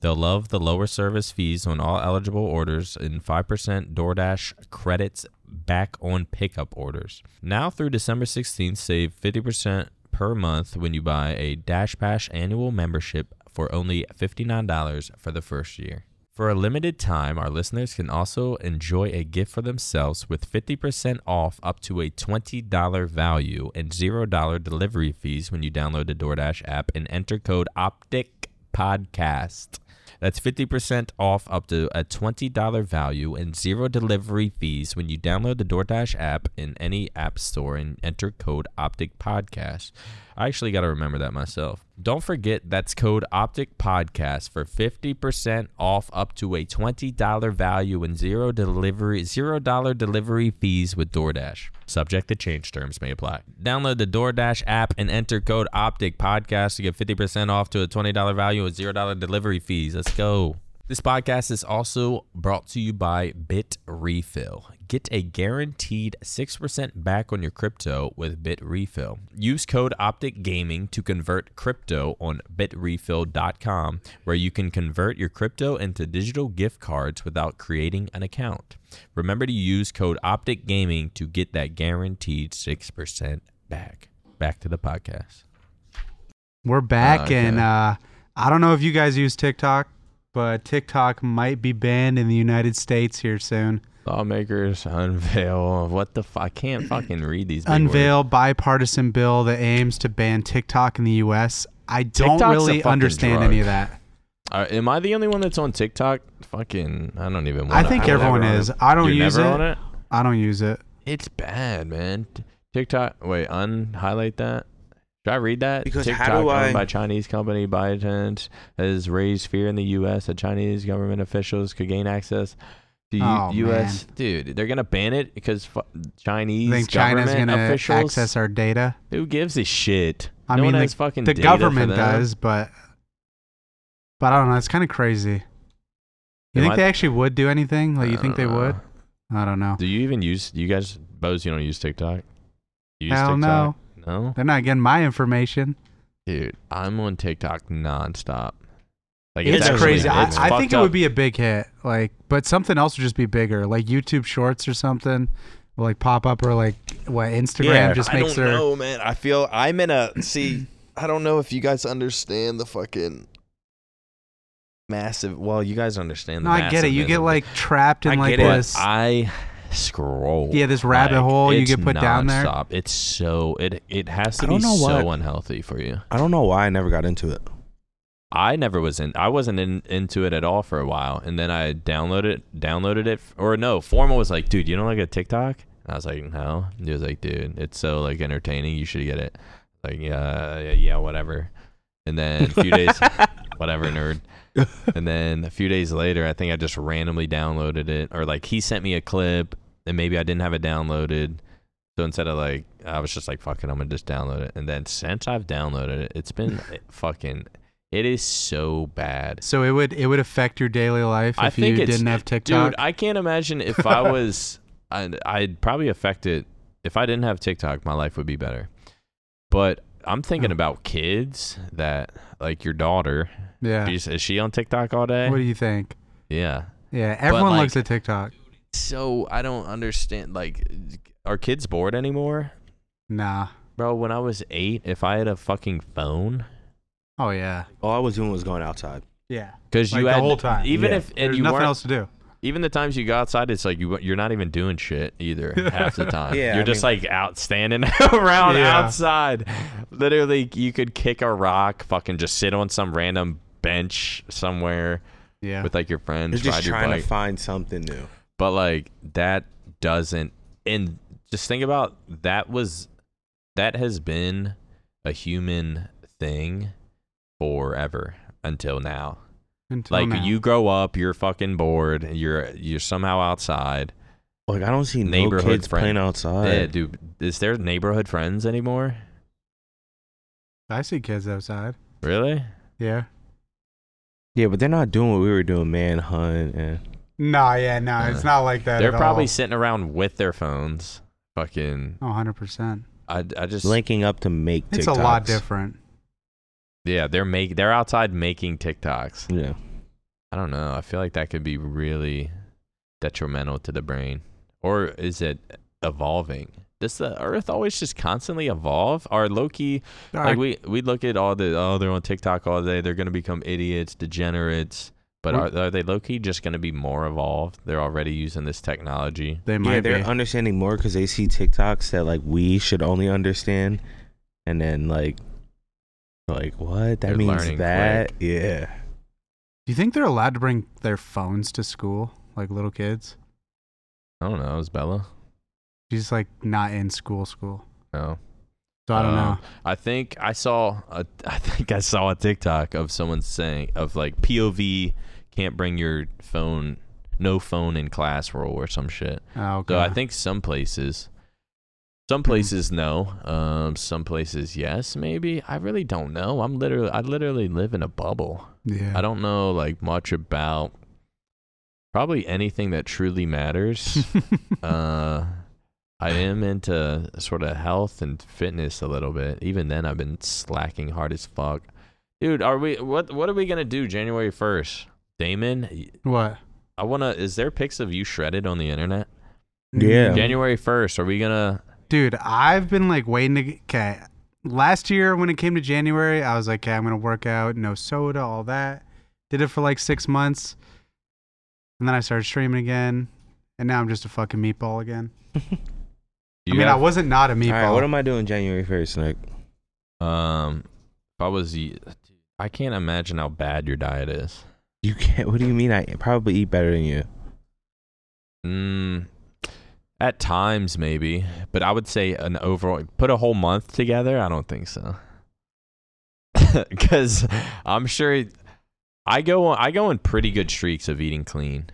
They'll love the lower service fees on all eligible orders and 5% DoorDash credits back on pickup orders. Now through December 16th, save 50% per month when you buy a Dash Pass annual membership for only $59 for the first year. For a limited time, our listeners can also enjoy a gift for themselves with 50% off up to a $20 value and $0 delivery fees when you download the DoorDash app and enter code OPTIC podcast. That's 50% off up to a $20 value and zero delivery fees when you download the DoorDash app in any app store and enter code OPTIC podcast. I actually got to remember that myself. Don't forget that's code OPTIC podcast for 50% off up to a $20 value and zero delivery $0 delivery fees with DoorDash. Subject to change terms may apply. Download the DoorDash app and enter code OPTIC podcast to get 50% off to a $20 value and $0 delivery fees. Let's go. This podcast is also brought to you by Bit Refill. Get a guaranteed 6% back on your crypto with BitRefill. Use code Optic Gaming to convert crypto on bitrefill.com, where you can convert your crypto into digital gift cards without creating an account. Remember to use code Optic Gaming to get that guaranteed 6% back. Back to the podcast. We're back, Okay. and uh, I don't know if you guys use TikTok, but TikTok might be banned in the United States here soon. Lawmakers unveil what the fuck? I can't fucking read these. Big Unveil bipartisan bill that aims to ban TikTok in the U.S. I don't TikTok's really understand drug. any of that. Uh, am I the only one that's on TikTok? Fucking, I don't even. I Wanna, think I'm everyone is. it. I don't You're use never it. on it. I don't use it. It's bad, man. TikTok. Wait, unhighlight that. Should I read that? Because how TikTok, do I- owned by Chinese company ByteDance, has raised fear in the U.S. that Chinese government officials could gain access U- Oh, U.S. Dude, they're gonna ban it because fu- Chinese I think China's government to officials. access our data. Who gives a shit? I no mean, the- fucking The government does, but but I don't know. It's kind of crazy. You Am think I- they actually would do anything? Like, you think they would? Uh, I don't know. Do you even use? You guys, Bose, you don't use TikTok? You use Hell TikTok? No, They're not getting my information. dude, I'm on TikTok nonstop. Like It's, actually crazy. big, I, man. I think it up. would be a big hit. Like, but something else would just be bigger, like YouTube Shorts or something, will like pop up or like what Instagram just makes. I makes don't their. know, man. I feel I'm in a see. I don't know if you guys understand the fucking massive. Well, you guys understand. No, I get it. You get like trapped in I like get it. this. I scroll. Yeah, this rabbit like, hole you get put down there. nonstop. It's so it it has to I be so unhealthy for you. I don't know why I never got into it. I never was in. I wasn't in, into it at all for a while, and then I downloaded downloaded it. Or no, Formal was like, "Dude, you don't like a TikTok?" And I was like, "No." And He was like, "Dude, it's so like entertaining. You should get it." Like, yeah, yeah, yeah, whatever. And then a few days, whatever, nerd. And then a few days later, I think I just randomly downloaded it, or like he sent me a clip, and maybe I didn't have it downloaded. So instead of like, I was just like, "Fuck it, I'm gonna just download it." And then since I've downloaded it, it's been eh, fucking. It is so bad. So it would it would affect your daily life I if you didn't have TikTok. Dude, I can't imagine if I was. I'd, I'd probably affect it. If I didn't have TikTok, my life would be better. But I'm thinking Oh. about kids that, like your daughter, yeah. is she on TikTok all day? What do you think? yeah. Yeah, everyone like- looks at TikTok. So I don't understand. Like, are kids bored anymore? Nah. Bro, when I was eight, if I had a fucking phone, Oh yeah. All I was doing was going outside. Yeah. because Like you the had whole time. even Yeah. if and There's you nothing weren't else to do. even the times you go outside, it's like you you're not even doing shit either half the time. Yeah, you're I just mean- like out standing around Yeah. outside. Literally, you could kick a rock, fucking just sit on some random bench somewhere Yeah. with like your friends, They're just ride your trying bike. to find something new. but like that doesn't. And just think about that was that has been a human thing forever until now. Until Like now. you grow up, you're fucking bored, you're you're somehow outside. Like I don't see no Neighborhood kids friend. playing outside. Yeah, dude, is there neighborhood friends anymore? I see kids outside. Really? Yeah. Yeah, but they're not doing what we were doing, manhunt and No, yeah, no, it's Uh, not like that. They're at probably all. sitting around with their phones. Fucking, Oh, 100%. I, I just linking up to make. It's a lot different. Yeah, they're make they're outside making TikToks. Yeah, I don't know. I feel like that could be really detrimental to the brain, or is it evolving? Does the Earth always just constantly evolve? Or low key, like we we look at all the oh they're on TikTok all day. They're gonna become idiots, degenerates. But are, are they low key just gonna be more evolved? They're already using this technology. They might. Yeah, they're be. understanding more because they see TikToks that like we should only understand, and then like, like what that They're means learning that yeah. Do you think they're allowed to bring their phones to school, like little kids? I don't know. Is Bella? She's like not in school, school. No. So I don't know. Um, I think I saw a, I think I saw a TikTok of someone saying of like POV can't bring your phone no phone in class rule or some shit. Oh, okay. So I think some places some places no. Um some places yes, maybe. I really don't know. I'm literally I literally live in a bubble. yeah. I don't know like much about probably anything that truly matters. uh I am into sort of health and fitness a little bit. Even then I've been slacking hard as fuck. Dude, are we what what are we going to do January 1st? Damon, what? I want to is there pics of you shredded on the internet? Yeah. January 1st, are we going to Dude, I've been like waiting to. Okay. Last year when it came to January, I was like, okay, I'm going to work out, no soda, all that. Did it for like six months. And then I started streaming again. And now I'm just a fucking meatball again. I mean, I wasn't not a meatball. right, what am I doing January first, Nick? um if I was I can't imagine how bad your diet is. You can't. What do you mean? I probably eat better than you. Mm, at times, maybe, but I would say an overall put a whole month together. I don't think so, because I'm sure I go on. I go in pretty good streaks of eating clean.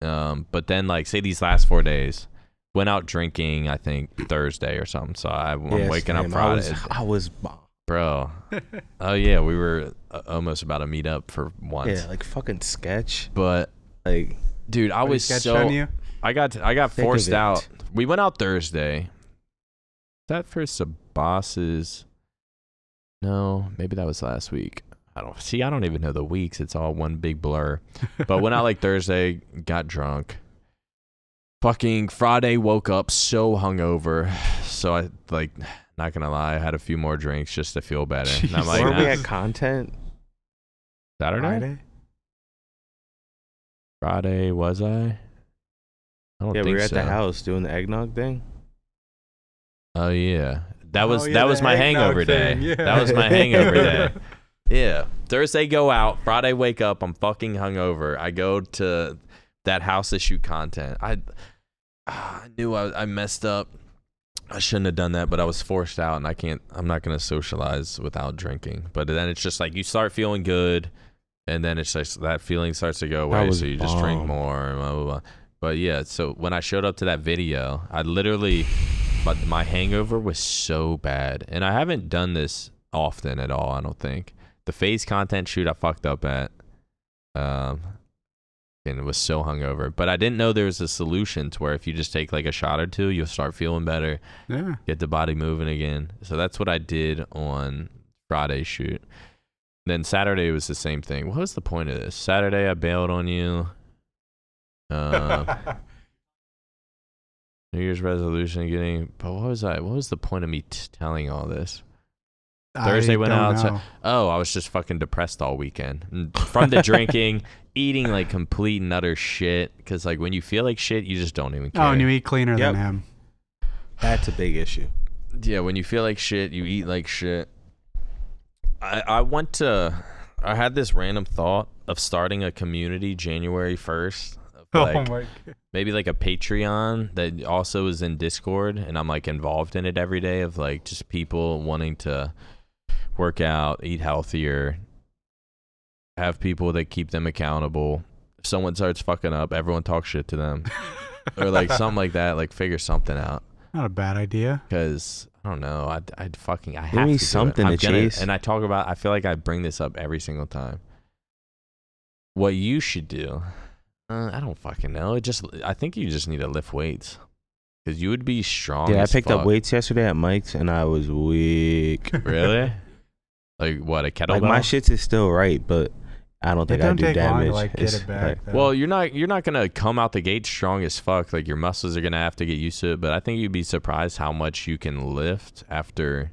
Um, but then like say these last four days, went out drinking. I think Thursday or something. So I, I'm Yes, waking up Friday, I was, I was bro. oh yeah, we were uh, almost about to meet up for once. Yeah, like fucking sketch. But Like dude, I was so on you? I got I got Thick forced out. We went out Thursday. Is that for Sabas's? No, maybe that was last week. I don't see. I don't even know the weeks. It's all one big blur. But went out like Thursday, got drunk. Fucking Friday, woke up so hungover. So I like, not gonna lie, I had a few more drinks just to feel better. And I'm like, were we nah, at content? Saturday, Friday? Friday was I? I don't Yeah, think we were at so. the house doing the eggnog thing. Oh yeah, that was Oh, yeah, that was my eggnog hangover day. yeah. That was my hangover day. Yeah, Thursday go out, Friday wake up. I'm fucking hungover. I go to that house to shoot content. I ah, I knew I, I messed up. I shouldn't have done that, but I was forced out, and I can't. I'm not gonna socialize without drinking. But then it's just like you start feeling good, and then it's just that feeling starts to go away. So you just drink more. and Blah, blah, blah. But yeah, so when I showed up to that video, I literally, but my hangover was so bad, and I haven't done this often at all. I don't think the phase content shoot I fucked up at, um, and it was so hungover. But I didn't know there was a solution to where if you just take like a shot or two, you'll start feeling better, Yeah. get the body moving again. So that's what I did on Friday shoot. Then Saturday was the same thing. What was the point of this? Saturday I bailed on you. Uh, New Year's resolution getting. But what was I? What was the point of me t- telling all this? Thursday I went out, so- Oh, I was just fucking depressed all weekend from the drinking, eating like complete and utter shit. Because like when you feel like shit, you just don't even care. Oh, and you eat cleaner Yep. than him. That's a big issue. yeah, when you feel like shit, you eat like shit. I, I went to. I had this random thought of starting a community January first. Oh like, oh my god. maybe like a Patreon that also is in Discord, and I'm like involved in it every day of like just people wanting to work out, eat healthier, have people that keep them accountable. If someone starts fucking up, everyone talks shit to them, or like something like that. Like figure something out. Not a bad idea. Because I don't know, I'd, I'd fucking I have me to do it. something to gonna- chase. And I talk about. I feel like I bring this up every single time. What you should do, uh, I don't fucking know. It just I think you just need to lift weights because you would be strong. Yeah, I as picked up weights yesterday at Mike's and I was weak. Really? like what a kettlebell? like my shits is still right, but I don't It think I don't do take long damage. to like get It's it back. like- Well, you're not you're not gonna come out the gate strong as fuck. Like your muscles are gonna have to get used to it. But I think you'd be surprised how much you can lift after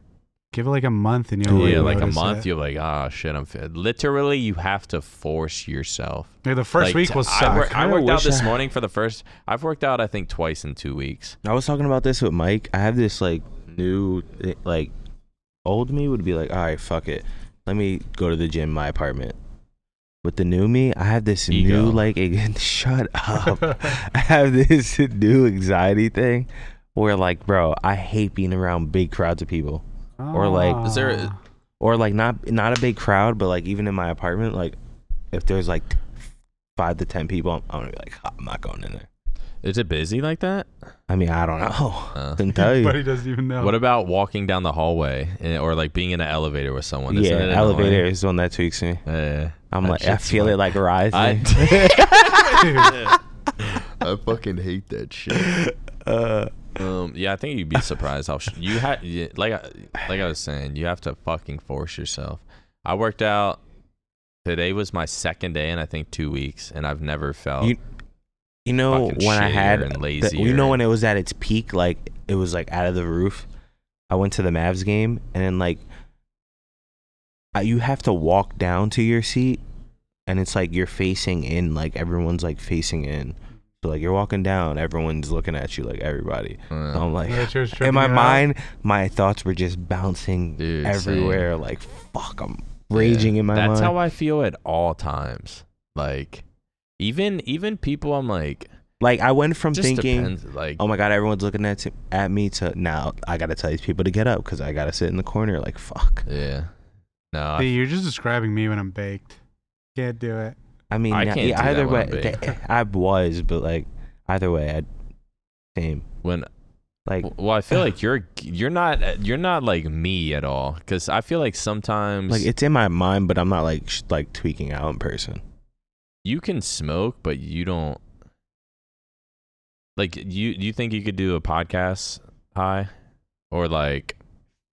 give it like a month and you'll yeah, like a month. it. You're like, ah, shit, I'm fit. Literally, you have to force yourself. Like, the first Like, week was. will I, suck. wor- I worked out this I- morning for the first. I've worked out I think twice in two weeks. I was talking about this with Mike. I have this like new like old me would be like, all right, fuck it. Let me go to the gym in my apartment. With the new me, I have this Ego. new like shut up. I have this new anxiety thing where like, bro, I hate being around big crowds of people. Or, like- Is there a- Ah. Or like not not a big crowd, but like even in my apartment, like if there's like five to ten people, I'm, I'm gonna be like, I'm not going in there. Is it busy like that? I mean, I don't know. Uh, Couldn't tell you. but he doesn't even know. What about walking down the hallway eh, or like being in an elevator with someone? Isn't yeah, it elevator annoying? is the one that tweaks me. Yeah. I'm That like, I shit's feel fun. it like rising. I, I fucking hate that shit. Uh, um, yeah, I think you'd be surprised how sh- you had like I- like I was saying, you have to fucking force yourself. I worked out. Today was my second day in I think two weeks, and I've never felt. You- you know when I had, and the- you know when it was at its peak, like it was like out of the roof. I went to the Mavs game, and then like, you have to walk down to your seat, and it's like you're facing in, like everyone's like facing in. So like you're walking down, everyone's looking at you, like everybody. uh, I'm like, Yeah, in my you out. mind, my thoughts were just bouncing Dude, everywhere. Like fuck, I'm raging Yeah. in my mind. That's mind. how I feel at all times. Like, even even people, I'm like, like I went from thinking, depends. Like, oh my god, everyone's looking at t- at me to now I gotta tell these people to get up because I gotta sit in the corner. Like fuck. yeah, no, I you're just describing me when I'm baked. Can't do it. I mean, I uh, can't yeah, either way, big. Eh, I was, but like either way, I same. when Like well, I feel like you're you're not you're not like me at all because I feel like sometimes like it's in my mind, but I'm not like sh- like tweaking out in person. you can smoke, but you don't. Like you, you think you could do a podcast high, or like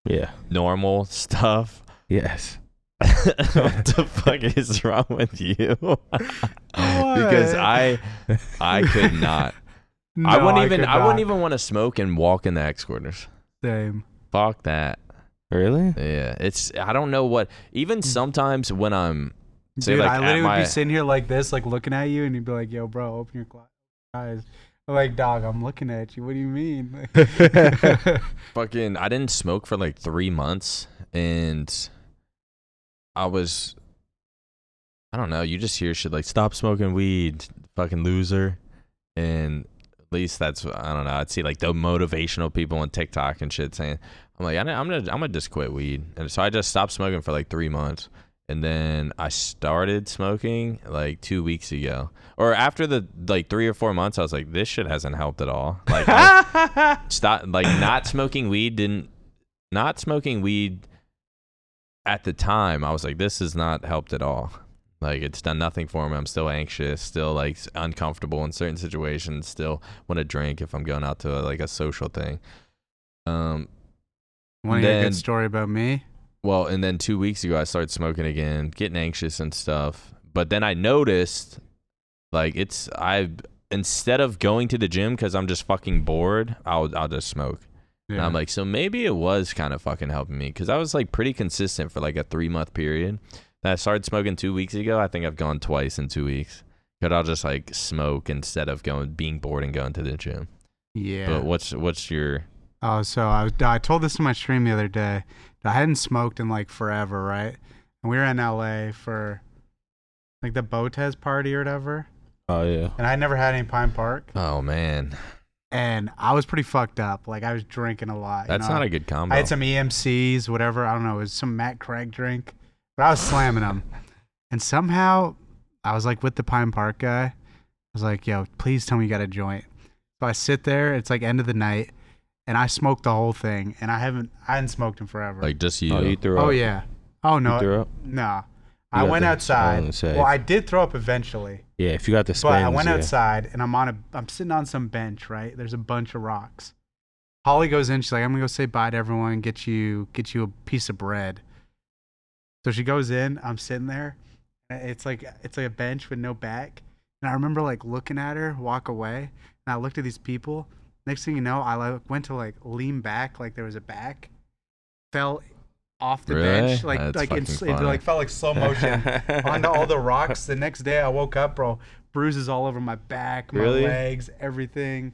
Yeah. normal stuff? Yes. What the fuck is wrong with you? because I I could not. No, I wouldn't even could I, wouldn't even want to smoke and walk in the X quarters. Same. Fuck that. Really? Yeah, it's I don't know what. Even mm. sometimes when I'm say Dude, like I literally my would be sitting here like this, like looking at you, and you'd be like, "Yo, bro, open your eyes." I'm like, dog, I'm looking at you. What do you mean? fucking I didn't smoke for like three months and I was I don't know, you just hear shit like stop smoking weed, fucking loser. And at least that's I don't know, I'd see like the motivational people on TikTok and shit saying I'm like, I'm gonna I'm gonna just quit weed. And so I just stopped smoking for like three months. And then I started smoking like two weeks ago. Or after the like three or four months, I was like, this shit hasn't helped at all. Like stop like not smoking weed didn't not smoking weed at the time i was like this has not helped at all like it's done nothing for me i'm still anxious still like uncomfortable in certain situations still want to drink if i'm going out to like a social thing um Want to hear a good story about me? well, and then two weeks ago, I started smoking again, getting anxious and stuff. But then I noticed, like, it's I instead of going to the gym because I'm just fucking bored, I'll I'll just smoke. And I'm like, so maybe it was kind of fucking helping me because I was like pretty consistent for like a three month period. Then I started smoking two weeks ago. I think I've gone twice in two weeks. But I'll just like smoke instead of going being bored and going to the gym. yeah. But what's what's your Oh, so I was, I told this in my stream the other day. that I hadn't smoked in like forever, right? And we were in LA for like the Botez party or whatever. Oh yeah. And I never had any Pine Park. Oh man, And I was pretty fucked up. Like I was drinking a lot. you that's know? not a good combo. I had some EMCs, whatever. I don't know. It was some Matt Craig drink, but I was slamming them. And somehow I was like with the Pine Park guy. I was like, yo, please tell me you got a joint. So I sit there. It's like end of the night. And I smoked the whole thing. And I haven't, I hadn't smoked in forever. like just oh, you. Oh, you threw oh, up. yeah. Oh, no. You threw up. No. I went the- outside. gonna say. Well, I did throw up eventually. Yeah, if you got the spins, But I went yeah. outside and I'm on a I'm sitting on some bench, right? There's a bunch of rocks. Holly goes in, she's like, I'm gonna go say bye to everyone, get you get you a piece of bread. So she goes in, I'm sitting there. and It's like it's like a bench with no back. And I remember like looking at her walk away. And I looked at these people. Next thing you know, I like went to like lean back like there was a back. Fell off the Really? bench. Like That's like in, it like felt like slow motion onto all the rocks. The next day I woke up, bro, bruises all over my back, my Really? legs, everything.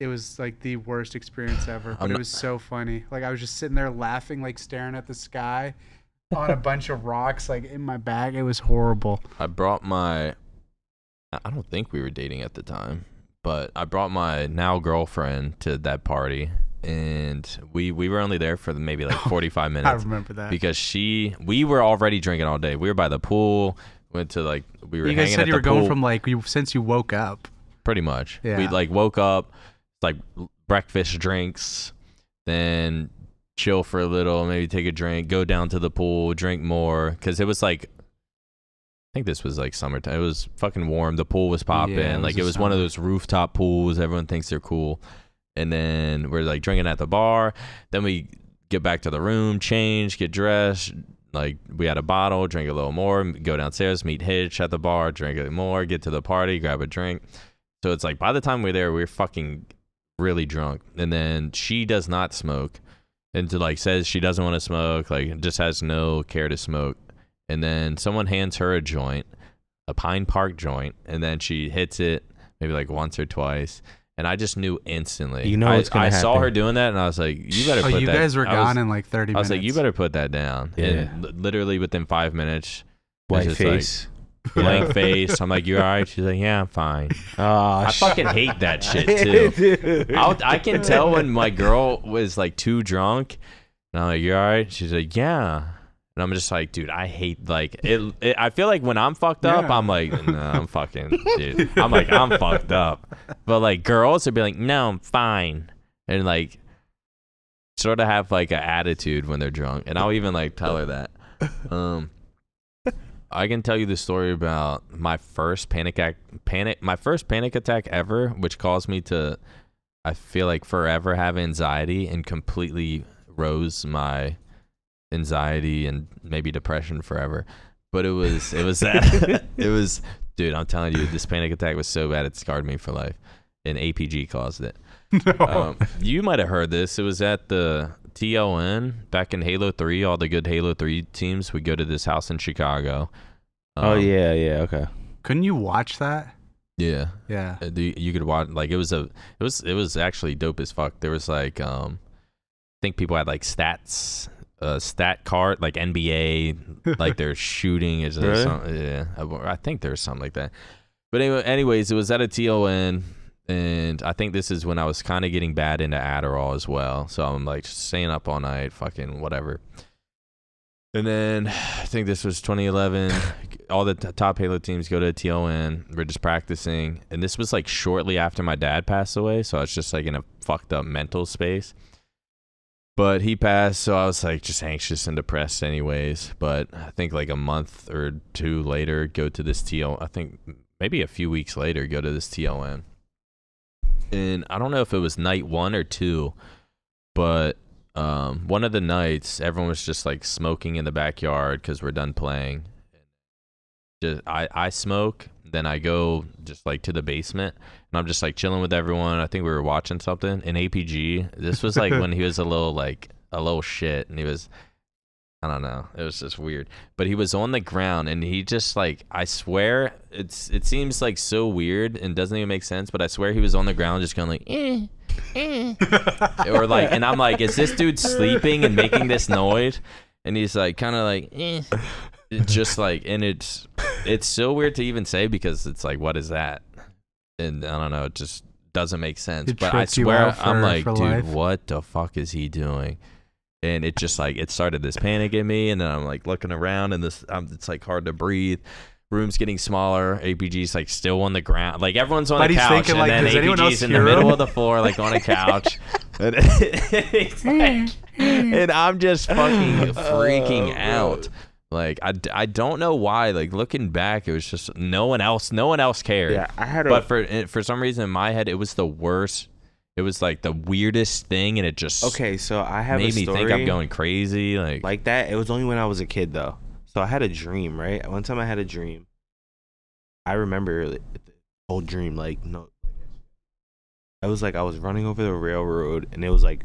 It was like the worst experience ever, but I'm it not- was so funny. Like I was just sitting there laughing, like staring at the sky on a bunch of rocks, like in my bag. It was horrible. I brought my. I don't think we were dating at the time, but I brought my now girlfriend to that party, and we we were only there for maybe like oh, forty five minutes. I remember that. because she we were already drinking all day. We were by the pool. Went to like we were you guys said you were going pool, from like you since you woke up. pretty much. Yeah. We like woke up, like breakfast drinks, then chill for a little, maybe take a drink, go down to the pool, drink more because it was like. I think this was like summertime. It was fucking warm. The pool was popping. Yeah, it was like it was one of those rooftop pools. Everyone thinks they're cool. And then we're like drinking at the bar. Then we get back to the room, change, get dressed. Like we had a bottle, drink a little more, go downstairs, meet Hitch at the bar, drink it more, get to the party, grab a drink. So it's like by the time we're there, we're fucking really drunk. And then she does not smoke. And to like says she doesn't want to smoke, like just has no care to smoke. And then someone hands her a joint, a Pine Park joint, and then she hits it maybe like once or twice. And I just knew instantly. You know I, what's gonna I saw her doing that, and I was like, "You better Oh, put you that." guys were I was- gone in like 30 I was minutes. like, "You better put that down." Yeah. And li- literally within five minutes, White just like- face. blank face. I'm like, "You're all right?" She's like, "Yeah, I'm fine." Oh, I fucking hate that shit too. I'll, I can tell when my girl was like too drunk, and I'm like, "You all right?" She's like, "Yeah." And I'm just like, dude, I hate like it. it I feel like when I'm fucked up, Yeah. I'm like, no, I'm fucking, dude. I'm like, I'm fucked up. But like girls would be like, no, I'm fine, and like sort of have like an attitude when they're drunk, and I'll even like tell her that. Um, I can tell you the story about my first panic attack, panic, my first panic attack ever, which caused me to, I feel like forever have anxiety and completely rose my anxiety and maybe depression forever. But it was, it was that, it was, dude. I'm telling you, this panic attack was so bad it scarred me for life. And APG caused it. no. Um, you might have heard this. It was at the TLN back in Halo 3. All the good Halo 3 teams would go to this house in Chicago. Oh Um, yeah, yeah, okay. Couldn't you watch that? Yeah. Yeah. Uh, the- You could watch like it was a it was it was actually dope as fuck. There was like um I think people had like stats uh stat card like NBA like their shooting is Really? some, yeah I, think there's something like that. But anyway, anyways, it was at a TLN, and I think this is when I was kind of getting bad into Adderall as well. So I'm like staying up all night, fucking whatever. And then I think this was 2011. All the t- top Halo teams go to TLN. We're just practicing, and this was like shortly after my dad passed away. So I was just like in a fucked up mental space. But he passed, so I was like just anxious and depressed, anyways. But I think like a month or two later, go to this TL. I think maybe a few weeks later, go to this TLN. And I don't know if it was night one or two, but um, one of the nights, everyone was just like smoking in the backyard because we're done playing. Just I I smoke, then I go just like to the basement, and I'm just like chilling with everyone. I think we were watching something in APG. This was like when he was a little like a little shit, and he was. I don't know. It was just weird. But he was on the ground and he just like I swear it's it seems like so weird and doesn't even make sense, but I swear he was on the ground just kind of like eh or like, and I'm like, is this dude sleeping and making this noise? And he's like, kind of like, eh. Just like, and it's it's so weird to even say because it's like, what is that? And I don't know, it just doesn't make sense. It but I swear, out I'm like, dude, life. what the fuck is he doing? And it just like it started this panic in me, and then I'm like looking around, and this um, it's like hard to breathe. Room's getting smaller. APG's like still on the ground. Like everyone's on But the couch, thinking, and like, then does APG's else in the middle him? of the floor, like on a couch. and, it's like- and I'm just fucking freaking Oh, out. bro. Like I, I don't know why. Like looking back, it was just no one else. No one else cared. Yeah, I had a. But for eh, for some reason in my head, it was the worst. It was like the weirdest thing, and it just okay, so I have made a me think I'm going crazy. Like, like that. It was only when I was a kid though. So I had a dream, right? One time I had a dream. I remember the whole dream, like no. I was like I was running over the railroad, and it was like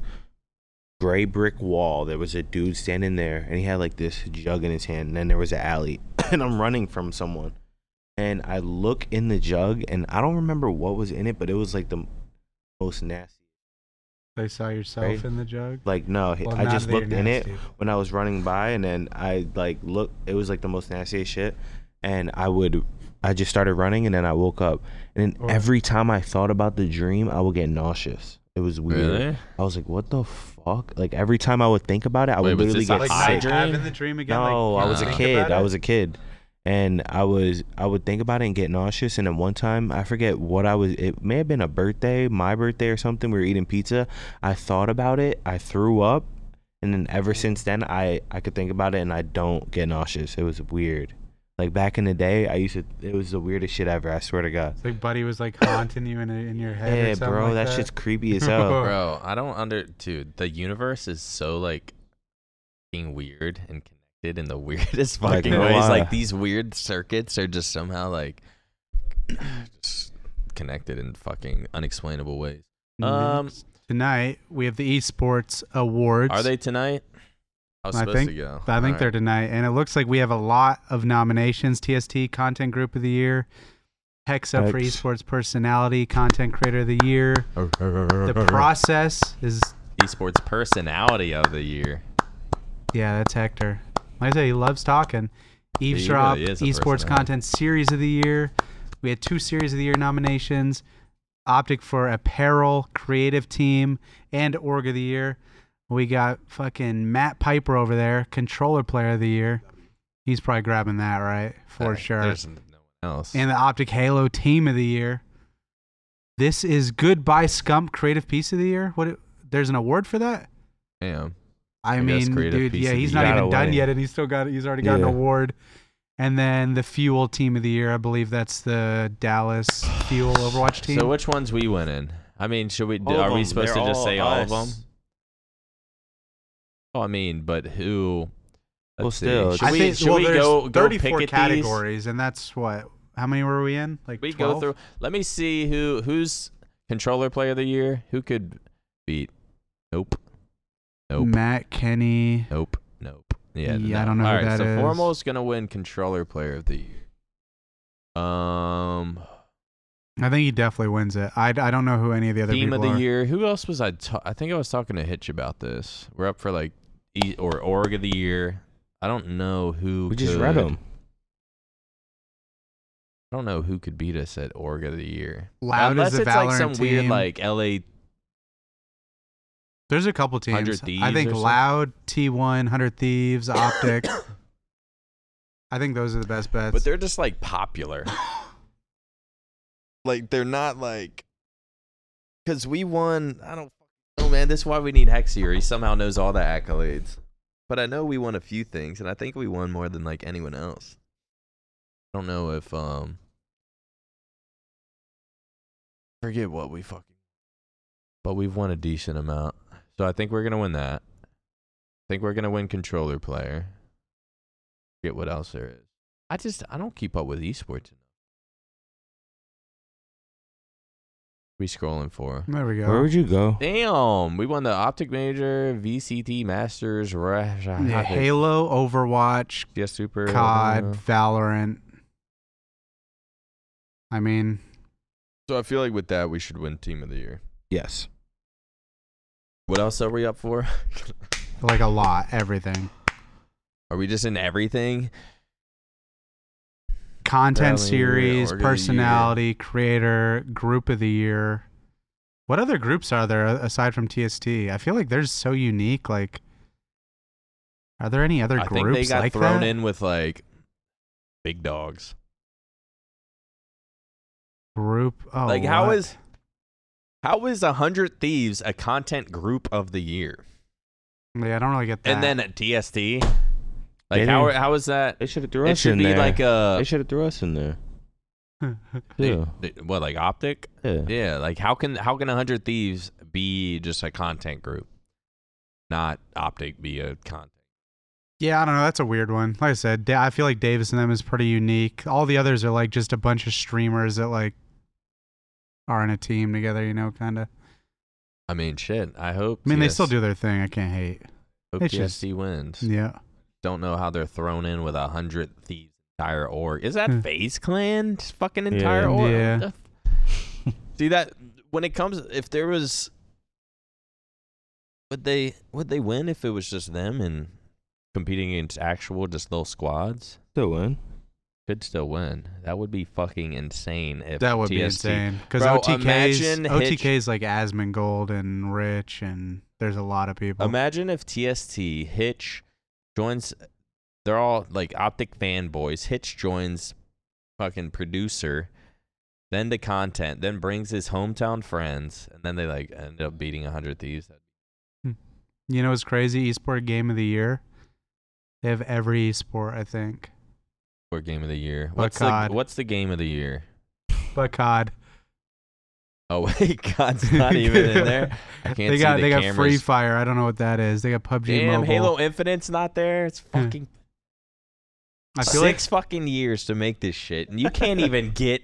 gray brick wall. There was a dude standing there, and he had like this jug in his hand. And then there was an alley, and I'm running from someone, and I look in the jug, and I don't remember what was in it, but it was like the most nasty. They saw yourself Right. in the jug. Like no, Well, I just looked in it when I was running by, and then I like look. It was like the most nastiest shit, and I would. I just started running, and then I woke up, and then Or- every time I thought about the dream, I would get nauseous. It was weird. really? I was like, "What the fuck?" Like every time I would think about it, I Wait, would was literally this a get Like high sick. dream? having the dream again. No, like, I was a think kid. I it? was a kid, and I was I would think about it and get nauseous. And then one time, I forget what I was. It may have been a birthday, my birthday or something. We were eating pizza. I thought about it. I threw up, and then ever since then, I I could think about it and I don't get nauseous. It was weird. Like back in the day, I used to. It was the weirdest shit ever. I swear to God. It's like Buddy was like haunting you in, in your head. Yeah, something bro, like that, that shit's creepy as hell. Bro, I don't under dude. The universe is so like being weird and connected in the weirdest fucking no ways. Like these weird circuits are just somehow like just connected in fucking unexplainable ways. Um, tonight we have the esports awards. Are they tonight? I was I think- to go. I think Alright. they're tonight, and it looks like we have a lot of nominations. TST Content Group of the Year, Hecz Up for Esports Personality, Content Creator of the Year. The process is esports personality of the year. yeah, that's Hector. Like I say, he loves talking. Eavesdrop really Esports. Content Series of the Year. We had two Series of the Year nominations. Optic for Apparel Creative Team and Org of the Year. We got fucking Matt Piper over there, Controller Player of the Year. He's probably grabbing that, right? For sure. There's no one else. And the Optic Halo Team of the Year. This is Goodbye Scump Creative Piece of the Year. What? There's an award for that? Damn. I, I mean, dude, yeah, he's not Gotta even done win. yet, and he's still got he's already got an award. And then the Fuel Team of the Year, I believe that's the Dallas Fuel Overwatch team. So which ones we went in? I mean, should we? All are we supposed They're to just say all of us. them? Oh, I mean, but who? Well, still, should I we, think should well, we go, go 34 pick at categories, and that's what? How many were we in? Like We 12? go through. Let me see who who's controller player of the year. Who could beat? Nope. Nope. Matt Kenny. Nope. Nope. Yeah. Yeah, I no. don't know All right, that so is. Formal's gonna win controller player of the year. Um, I think he definitely wins it. I, I don't know who any of the other team of people the are. year. Who else was I? Ta- I think I was talking to Hitch about this. We're up for like e- or org of the year. I don't know who. We just could- read them. I don't know who could beat us at org of the year. Loud Unless is the it's like some team. weird like LA. There's a couple teams. 100 I Thieves think or something? Loud, T1, 100 Thieves, Optic. I think those are the best bets. But they're just like popular. Like they're not like Because we won. I don't know, man. This is why we need Hecz here. He somehow knows all the accolades. But I know we won a few things, and I think we won more than like anyone else. I don't know if um. Forget what we fucking. But we've won a decent amount, so I think we're gonna win that. I think we're gonna win controller player. Forget what else there is. I just I don't keep up with esports. We scrolling for. there we go. Where would you go? Damn, we won the Optic Major, VCT Masters, Rash, yeah, Halo, Overwatch, yeah, Super, COD, uh, Valorant. I mean, So I feel like with that, we should win Team of the Year. Yes. What else are we up for? Like a lot, everything. Are we just in everything? Content Rally series, personality, creator, group of the year. What other groups are there aside from TST? I feel like they're so unique. Like, are there any other I groups think they got like thrown that? in with like big dogs. Group. Oh, like how is how is a hundred thieves a content group of the year? Yeah, I don't really get that. And then at They like how didn't- how is that? They should have threw It us should in be there. like a they should have threw us in there. they- Yeah. they- what like optic? Yeah. Yeah, like how can how can a hundred thieves be just a content group, not optic be a content? Yeah, I don't know. That's a weird one. Like I said, Da- I feel like Davis and them is pretty unique. All the others are like just a bunch of streamers that like are in a team together. You know, kind of. I mean, shit. I hope. I mean, they still do their thing. I can't hate. Hope It's just- TSC wins. Yeah. Don't know how they're thrown in with a hundred thieves entire org. Is that Hmm. FaZe Clan's fucking entire Yeah. org? Yeah. What the f- See that when it comes, if there was, would they would they win if it was just them and competing against actual just little squads? Still win. Could still win. That would be fucking insane. If That would be insane because Bro, OTK's imagine Hitch- OTK's like Asmongold and Rich, and there's a lot of people. Imagine if TST Hitch joins. They're all like optic fanboys. Hitch joins fucking producer, then the content, then brings his hometown friends, and then they like end up beating a hundred thieves. Hmm. you know what's crazy? Esport Game of the Year. They have every esport, I think. For game of the year. What's the What's the game of the year? But COD. Oh wait, COD's not even in there. I can't they see got the they got. Free Fire. I don't know what that is. They got PUBG Damn, Mobile. Halo Infinite's not there. It's fucking I feel like six fucking years to make this shit, and you can't even get.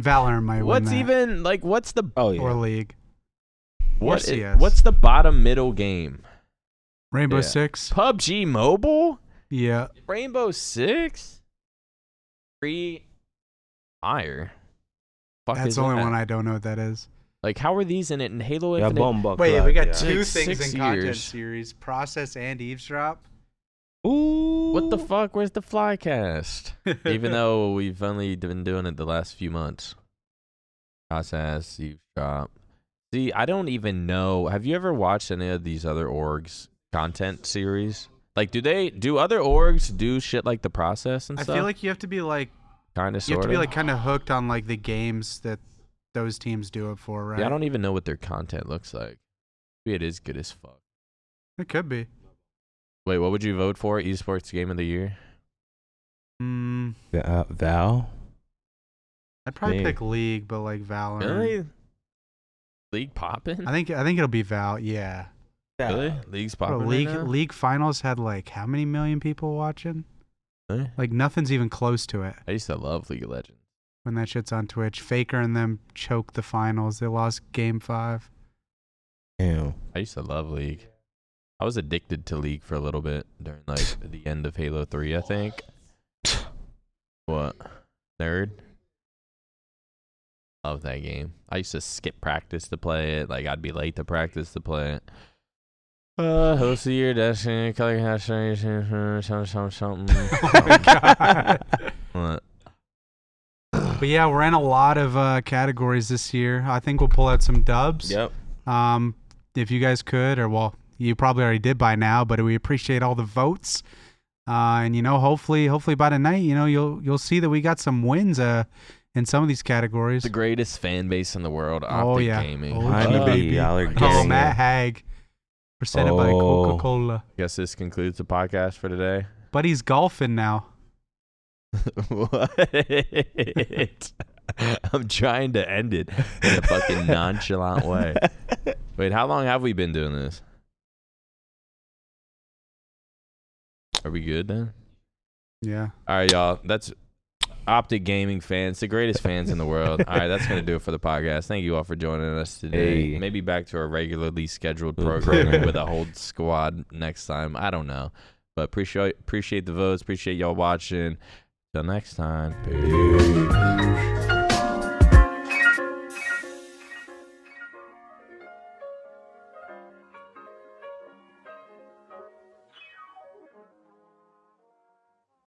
Valorant might What's that. even like? What's the Oh yeah. or League. What Or i- what's the bottom middle game? Rainbow Yeah. Six. PUBG Mobile? Yeah. Rainbow Six? Free fire. Fuck That's is the only that? one I don't know what that is. Like how are these in it in Halo Yeah, Infinite? bomba Wait, clap, we got yeah. two Like things six in content series: process and eavesdrop. Ooh. What the fuck? Where's the flycast? Even though we've only been doing it the last few months. Process, eavesdrop. See, I don't even know. Have you ever watched any of these other orgs content series? Like, do they do other orgs do shit like the process and I stuff? I feel like you have to be like kind of you have to be of. like kind of hooked on like the games that those teams do it for, right? Yeah, I don't even know what their content looks like. Maybe it is good as fuck. It could be. Wait, what would you vote for? Esports Game of the Year? Mm, Va- uh, Val. I'd probably Me. pick League, but like Valorant. Really? League popping? I think I think it'll be Val. Yeah. Really? League's Bro, popping. right league now? league finals had like how many million people watching? Really? Like nothing's even close to it I used to love League of Legends. when that shit's on Twitch. Faker and them choked the finals. They lost game five. Damn. I used to love League. I was addicted to League for a little bit during like the end of Halo 3, I think. What? Nerd? Love that game. I used to skip practice to play it. Like I'd be late to practice to play it. Uh, host of the year, Destiny, color hashtag, something, something, something. Oh my god. What? But yeah, we're in a lot of uh, categories this year. I think we'll pull out some dubs. Yep. Um, if you guys could, or well, you probably already did by now, but we appreciate all the votes. Uh, and you know, hopefully, hopefully by tonight, you know, you'll you'll see that we got some wins. Uh, in some of these categories. The greatest fan base in the world, Optic Oh, yeah. Gaming. Oh, Finally, yeah. baby. Oh. Matt Haag, presented by Oh. Coca Cola. Guess this concludes the podcast for today. But he's golfing now. what? I'm trying to end it in a fucking nonchalant way. Wait, how long have we been doing this? Are we good then? Yeah. All right, y'all. That's Optic Gaming fans, the greatest fans in the world. All right, that's gonna do it for the podcast. Thank you all for joining us today. Hey. Maybe back to our regularly scheduled mm. programming program. with a whole squad next time. I don't know, but appreciate appreciate the votes. Appreciate y'all watching. Till next time. Peace.